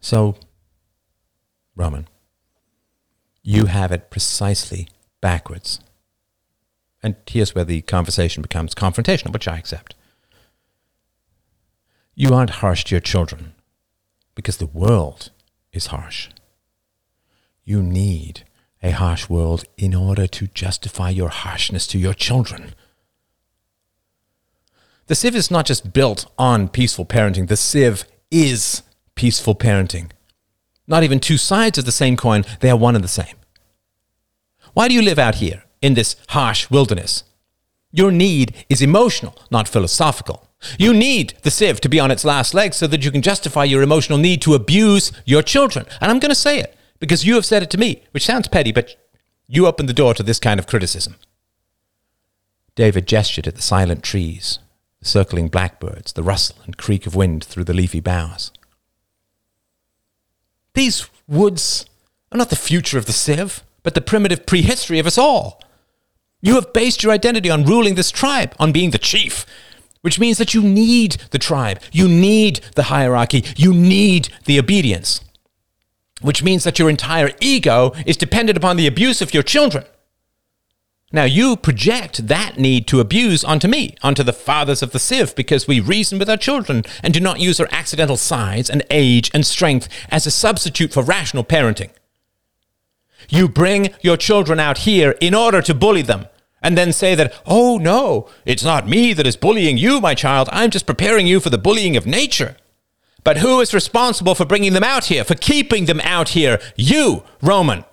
So, Roman, you have it precisely backwards. And here's where the conversation becomes confrontational, which I accept. You aren't harsh to your children because the world is harsh. You need a harsh world in order to justify your harshness to your children. The Civ is not just built on peaceful parenting, the Civ is peaceful parenting. Not even two sides of the same coin, they are one and the same. Why do you live out here in this harsh wilderness? Your need is emotional, not philosophical. You need the Civ to be on its last legs so that you can justify your emotional need to abuse your children. And I'm going to say it because you have said it to me, which sounds petty, but you opened the door to this kind of criticism. David gestured at the silent trees, the circling blackbirds, the rustle and creak of wind through the leafy boughs. These woods are not the future of the Civ, but the primitive prehistory of us all. You have based your identity on ruling this tribe, on being the chief, which means that you need the tribe, you need the hierarchy, you need the obedience, which means that your entire ego is dependent upon the abuse of your children. Now, you project that need to abuse onto me, onto the fathers of the Civ, because we reason with our children and do not use our accidental size and age and strength as a substitute for rational parenting. You bring your children out here in order to bully them, and then say that, oh no, it's not me that is bullying you, my child. I'm just preparing you for the bullying of nature. But who is responsible for bringing them out here, for keeping them out here? You, Roman.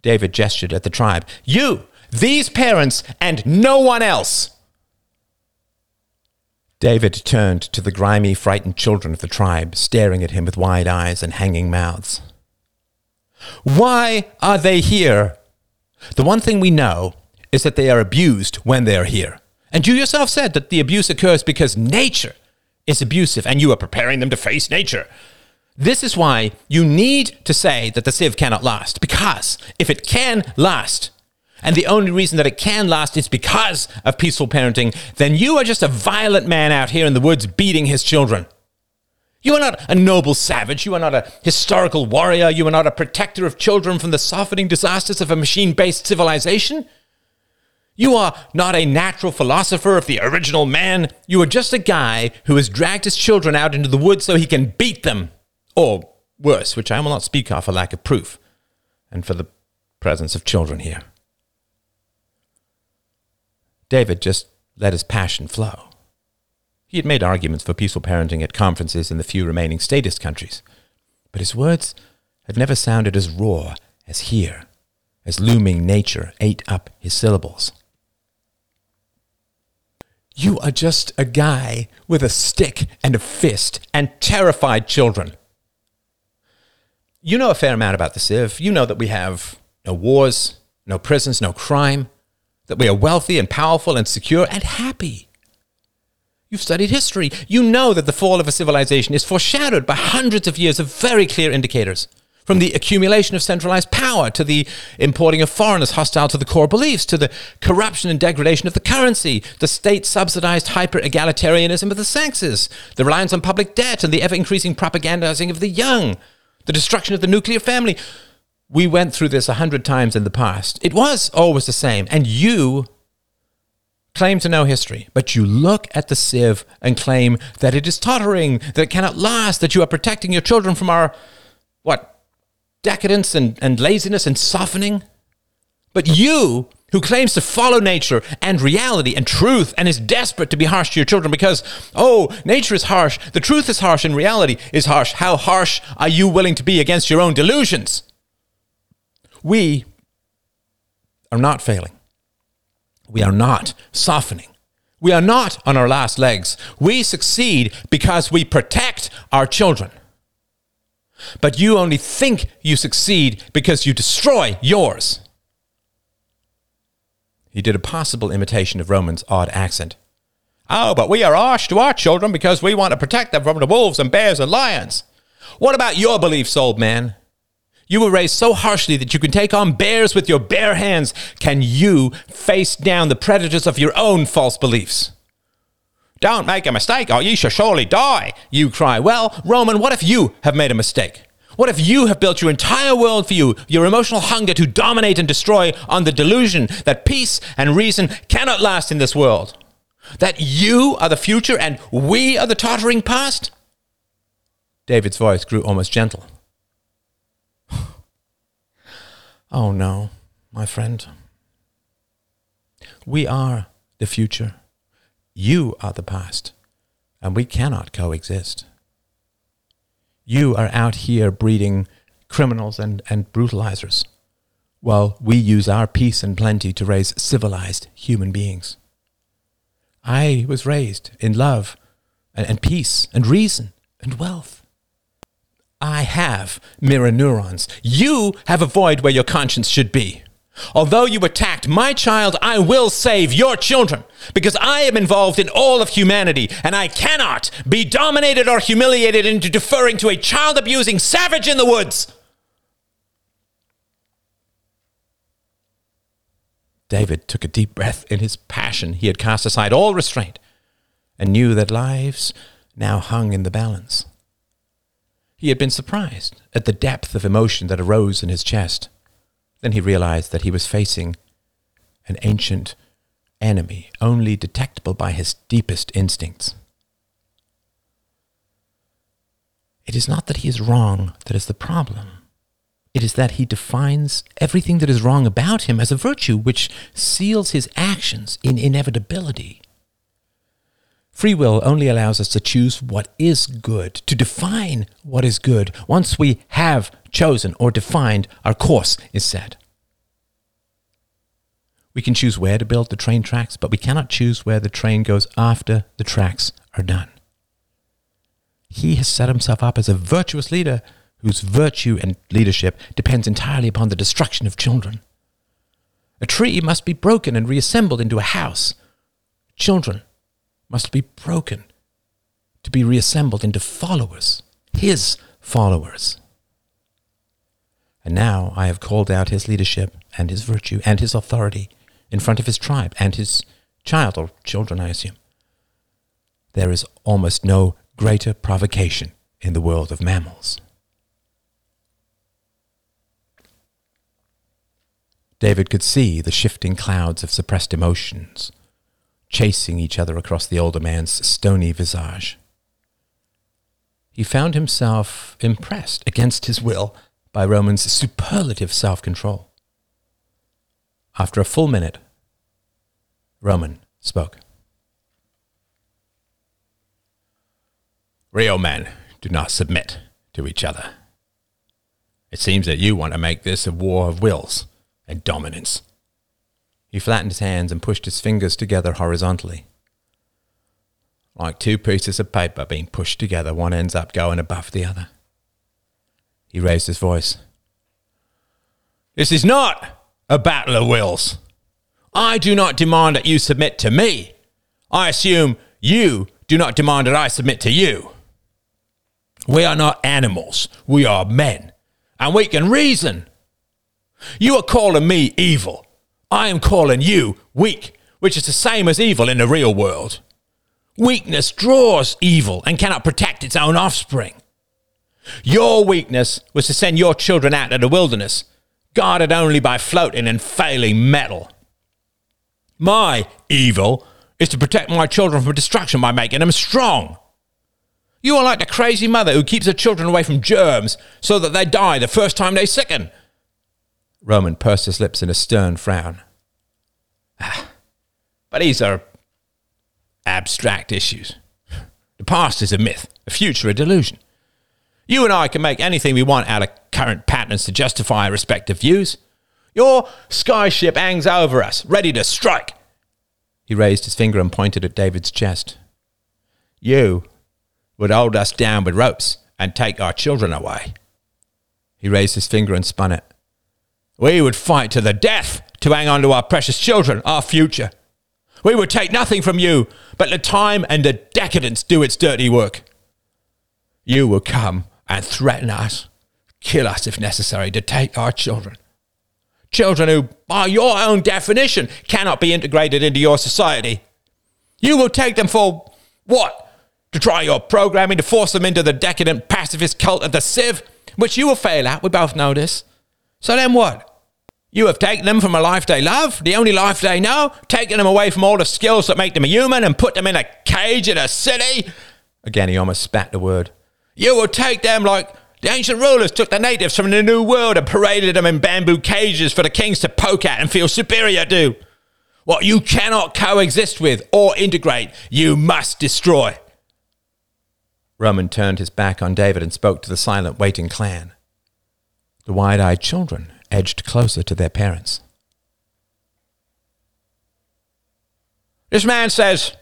David gestured at the tribe. You, these parents, and no one else. David turned to the grimy, frightened children of the tribe, staring at him with wide eyes and hanging mouths. Why are they here? The one thing we know is that they are abused when they are here. And you yourself said that the abuse occurs because nature is abusive and you are preparing them to face nature. This is why you need to say that the Civ cannot last. Because if it can last, and the only reason that it can last is because of peaceful parenting, then you are just a violent man out here in the woods beating his children. You are not a noble savage. You are not a historical warrior. You are not a protector of children from the softening disasters of a machine based civilization. You are not a natural philosopher of the original man. You are just a guy who has dragged his children out into the woods so he can beat them. Or worse, which I will not speak of for lack of proof, and for the presence of children here. David just let his passion flow. He had made arguments for peaceful parenting at conferences in the few remaining statist countries, but his words had never sounded as raw as here, as looming nature ate up his syllables. You are just a guy with a stick and a fist and terrified children. You know a fair amount about the Civ. You know that we have no wars, no prisons, no crime, that we are wealthy and powerful and secure and happy. You've studied history. You know that the fall of a civilization is foreshadowed by hundreds of years of very clear indicators. From the accumulation of centralized power to the importing of foreigners hostile to the core beliefs, to the corruption and degradation of the currency, the state subsidized hyper egalitarianism of the sexes, the reliance on public debt and the ever increasing propagandizing of the young, the destruction of the nuclear family. We went through this a hundred times in the past. It was always the same. And you claim to know history, but you look at the Civ and claim that it is tottering, that it cannot last, that you are protecting your children from our, what, decadence and, and laziness and softening. But you, who claims to follow nature and reality and truth and is desperate to be harsh to your children because, oh, nature is harsh, the truth is harsh, and reality is harsh. How harsh are you willing to be against your own delusions? We are not failing. We are not softening. We are not on our last legs. We succeed because we protect our children. But you only think you succeed because you destroy yours. He did a possible imitation of Roman's odd accent. Oh, but we are harsh to our children because we want to protect them from the wolves and bears and lions. What about your beliefs, old man? You were raised so harshly that you can take on bears with your bare hands. Can you face down the predators of your own false beliefs? Don't make a mistake, or ye shall surely die, you cry. Well, Roman, what if you have made a mistake? What if you have built your entire world for you, your emotional hunger to dominate and destroy on the delusion that peace and reason cannot last in this world? That you are the future and we are the tottering past? David's voice grew almost gentle. oh no, my friend. We are the future. You are the past, and we cannot coexist. You are out here breeding criminals and, and brutalizers, while we use our peace and plenty to raise civilized human beings. I was raised in love and, and peace and reason and wealth. I have mirror neurons. You have a void where your conscience should be. Although you attacked my child, I will save your children because I am involved in all of humanity and I cannot be dominated or humiliated into deferring to a child abusing savage in the woods. David took a deep breath. In his passion, he had cast aside all restraint and knew that lives now hung in the balance. He had been surprised at the depth of emotion that arose in his chest. Then he realized that he was facing an ancient enemy, only detectable by his deepest instincts. It is not that he is wrong that is the problem. It is that he defines everything that is wrong about him as a virtue which seals his actions in inevitability. Free will only allows us to choose what is good, to define what is good, once we have chosen or defined our course is set. We can choose where to build the train tracks, but we cannot choose where the train goes after the tracks are done. He has set himself up as a virtuous leader whose virtue and leadership depends entirely upon the destruction of children. A tree must be broken and reassembled into a house. Children must be broken to be reassembled into followers, his followers. And now I have called out his leadership and his virtue and his authority in front of his tribe and his child or children, I assume. There is almost no greater provocation in the world of mammals. David could see the shifting clouds of suppressed emotions chasing each other across the older man's stony visage. He found himself impressed against his will by Roman's superlative self control. After a full minute, Roman spoke. Real men do not submit to each other. It seems that you want to make this a war of wills and dominance. He flattened his hands and pushed his fingers together horizontally. Like two pieces of paper being pushed together, one ends up going above the other. He raised his voice. This is not a battle of wills. I do not demand that you submit to me. I assume you do not demand that I submit to you. We are not animals, we are men, and we can reason. You are calling me evil. I am calling you weak, which is the same as evil in the real world. Weakness draws evil and cannot protect its own offspring. Your weakness was to send your children out to the wilderness, guarded only by floating and failing metal. My evil is to protect my children from destruction by making them strong. You are like the crazy mother who keeps her children away from germs so that they die the first time they sicken Roman pursed his lips in a stern frown. Ah, but these are abstract issues. The past is a myth, the future a delusion. You and I can make anything we want out of current patterns to justify our respective views. Your skyship hangs over us, ready to strike. He raised his finger and pointed at David's chest. You would hold us down with ropes and take our children away. He raised his finger and spun it. We would fight to the death to hang on to our precious children, our future. We would take nothing from you, but let time and the decadence do its dirty work. You will come and threaten us, kill us if necessary, to take our children. Children who, by your own definition, cannot be integrated into your society. You will take them for what? To try your programming to force them into the decadent pacifist cult of the Civ, which you will fail at, we both know this. So then what? You have taken them from a life they love, the only life they know, taken them away from all the skills that make them a human, and put them in a cage in a city. Again, he almost spat the word. You will take them like the ancient rulers took the natives from the New World and paraded them in bamboo cages for the kings to poke at and feel superior to. What you cannot coexist with or integrate, you must destroy. Roman turned his back on David and spoke to the silent, waiting clan. The wide eyed children edged closer to their parents. This man says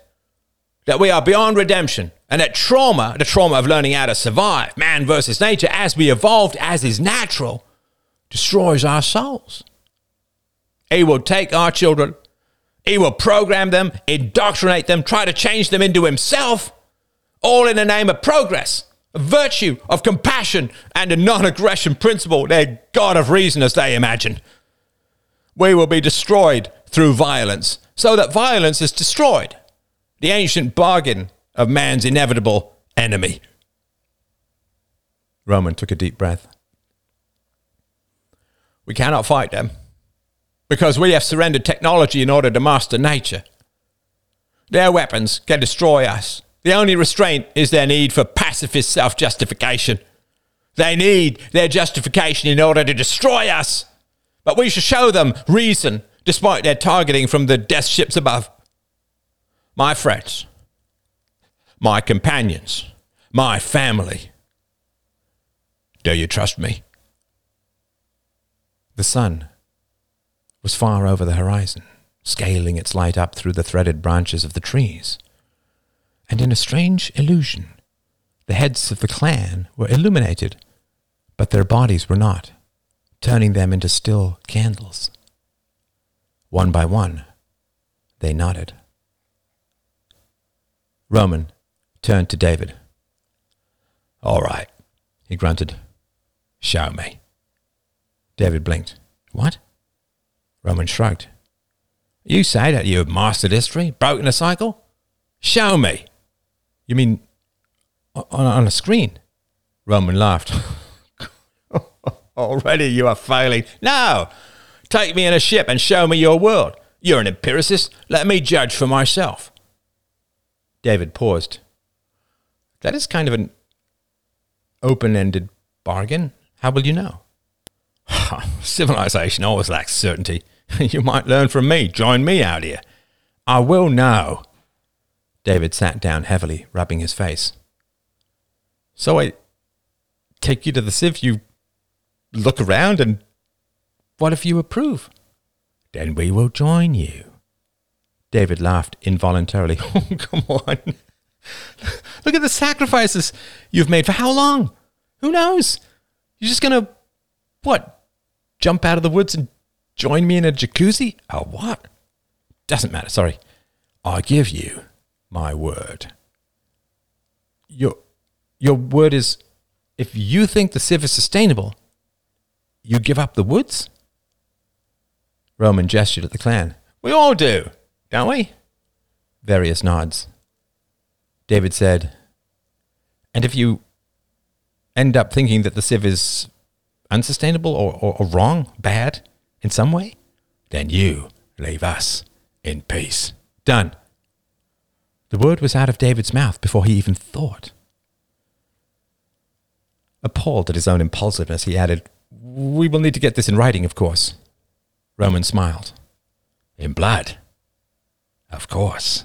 that we are beyond redemption and that trauma, the trauma of learning how to survive, man versus nature, as we evolved, as is natural, destroys our souls. He will take our children, he will program them, indoctrinate them, try to change them into himself, all in the name of progress, virtue, of compassion, and a non aggression principle, their God of reason as they imagine. We will be destroyed through violence, so that violence is destroyed. The ancient bargain of man's inevitable enemy. Roman took a deep breath. We cannot fight them because we have surrendered technology in order to master nature. Their weapons can destroy us. The only restraint is their need for pacifist self justification. They need their justification in order to destroy us. But we shall show them reason despite their targeting from the death ships above. My friends, my companions, my family. Do you trust me? The sun was far over the horizon, scaling its light up through the threaded branches of the trees. And in a strange illusion, the heads of the clan were illuminated, but their bodies were not, turning them into still candles. One by one, they nodded. Roman turned to David. All right, he grunted. Show me. David blinked. What? Roman shrugged. You say that you have mastered history, broken the cycle? Show me. You mean on, on a screen? Roman laughed. Already you are failing. No! Take me in a ship and show me your world. You're an empiricist. Let me judge for myself. David paused. That is kind of an open ended bargain. How will you know? Civilization always lacks certainty. you might learn from me. Join me out here. I will know. David sat down heavily, rubbing his face. So I take you to the Civ, you look around, and what if you approve? Then we will join you. David laughed involuntarily. Oh, come on. Look at the sacrifices you've made. For how long? Who knows? You're just going to, what, jump out of the woods and join me in a jacuzzi? Oh, what? Doesn't matter. Sorry. I give you my word. Your, your word is if you think the Civ is sustainable, you give up the woods? Roman gestured at the clan. We all do, don't we? Various nods. David said, And if you end up thinking that the Civ is unsustainable or, or, or wrong, bad in some way, then you leave us in peace. Done. The word was out of David's mouth before he even thought. Appalled at his own impulsiveness, he added, We will need to get this in writing, of course. Roman smiled. In blood? Of course.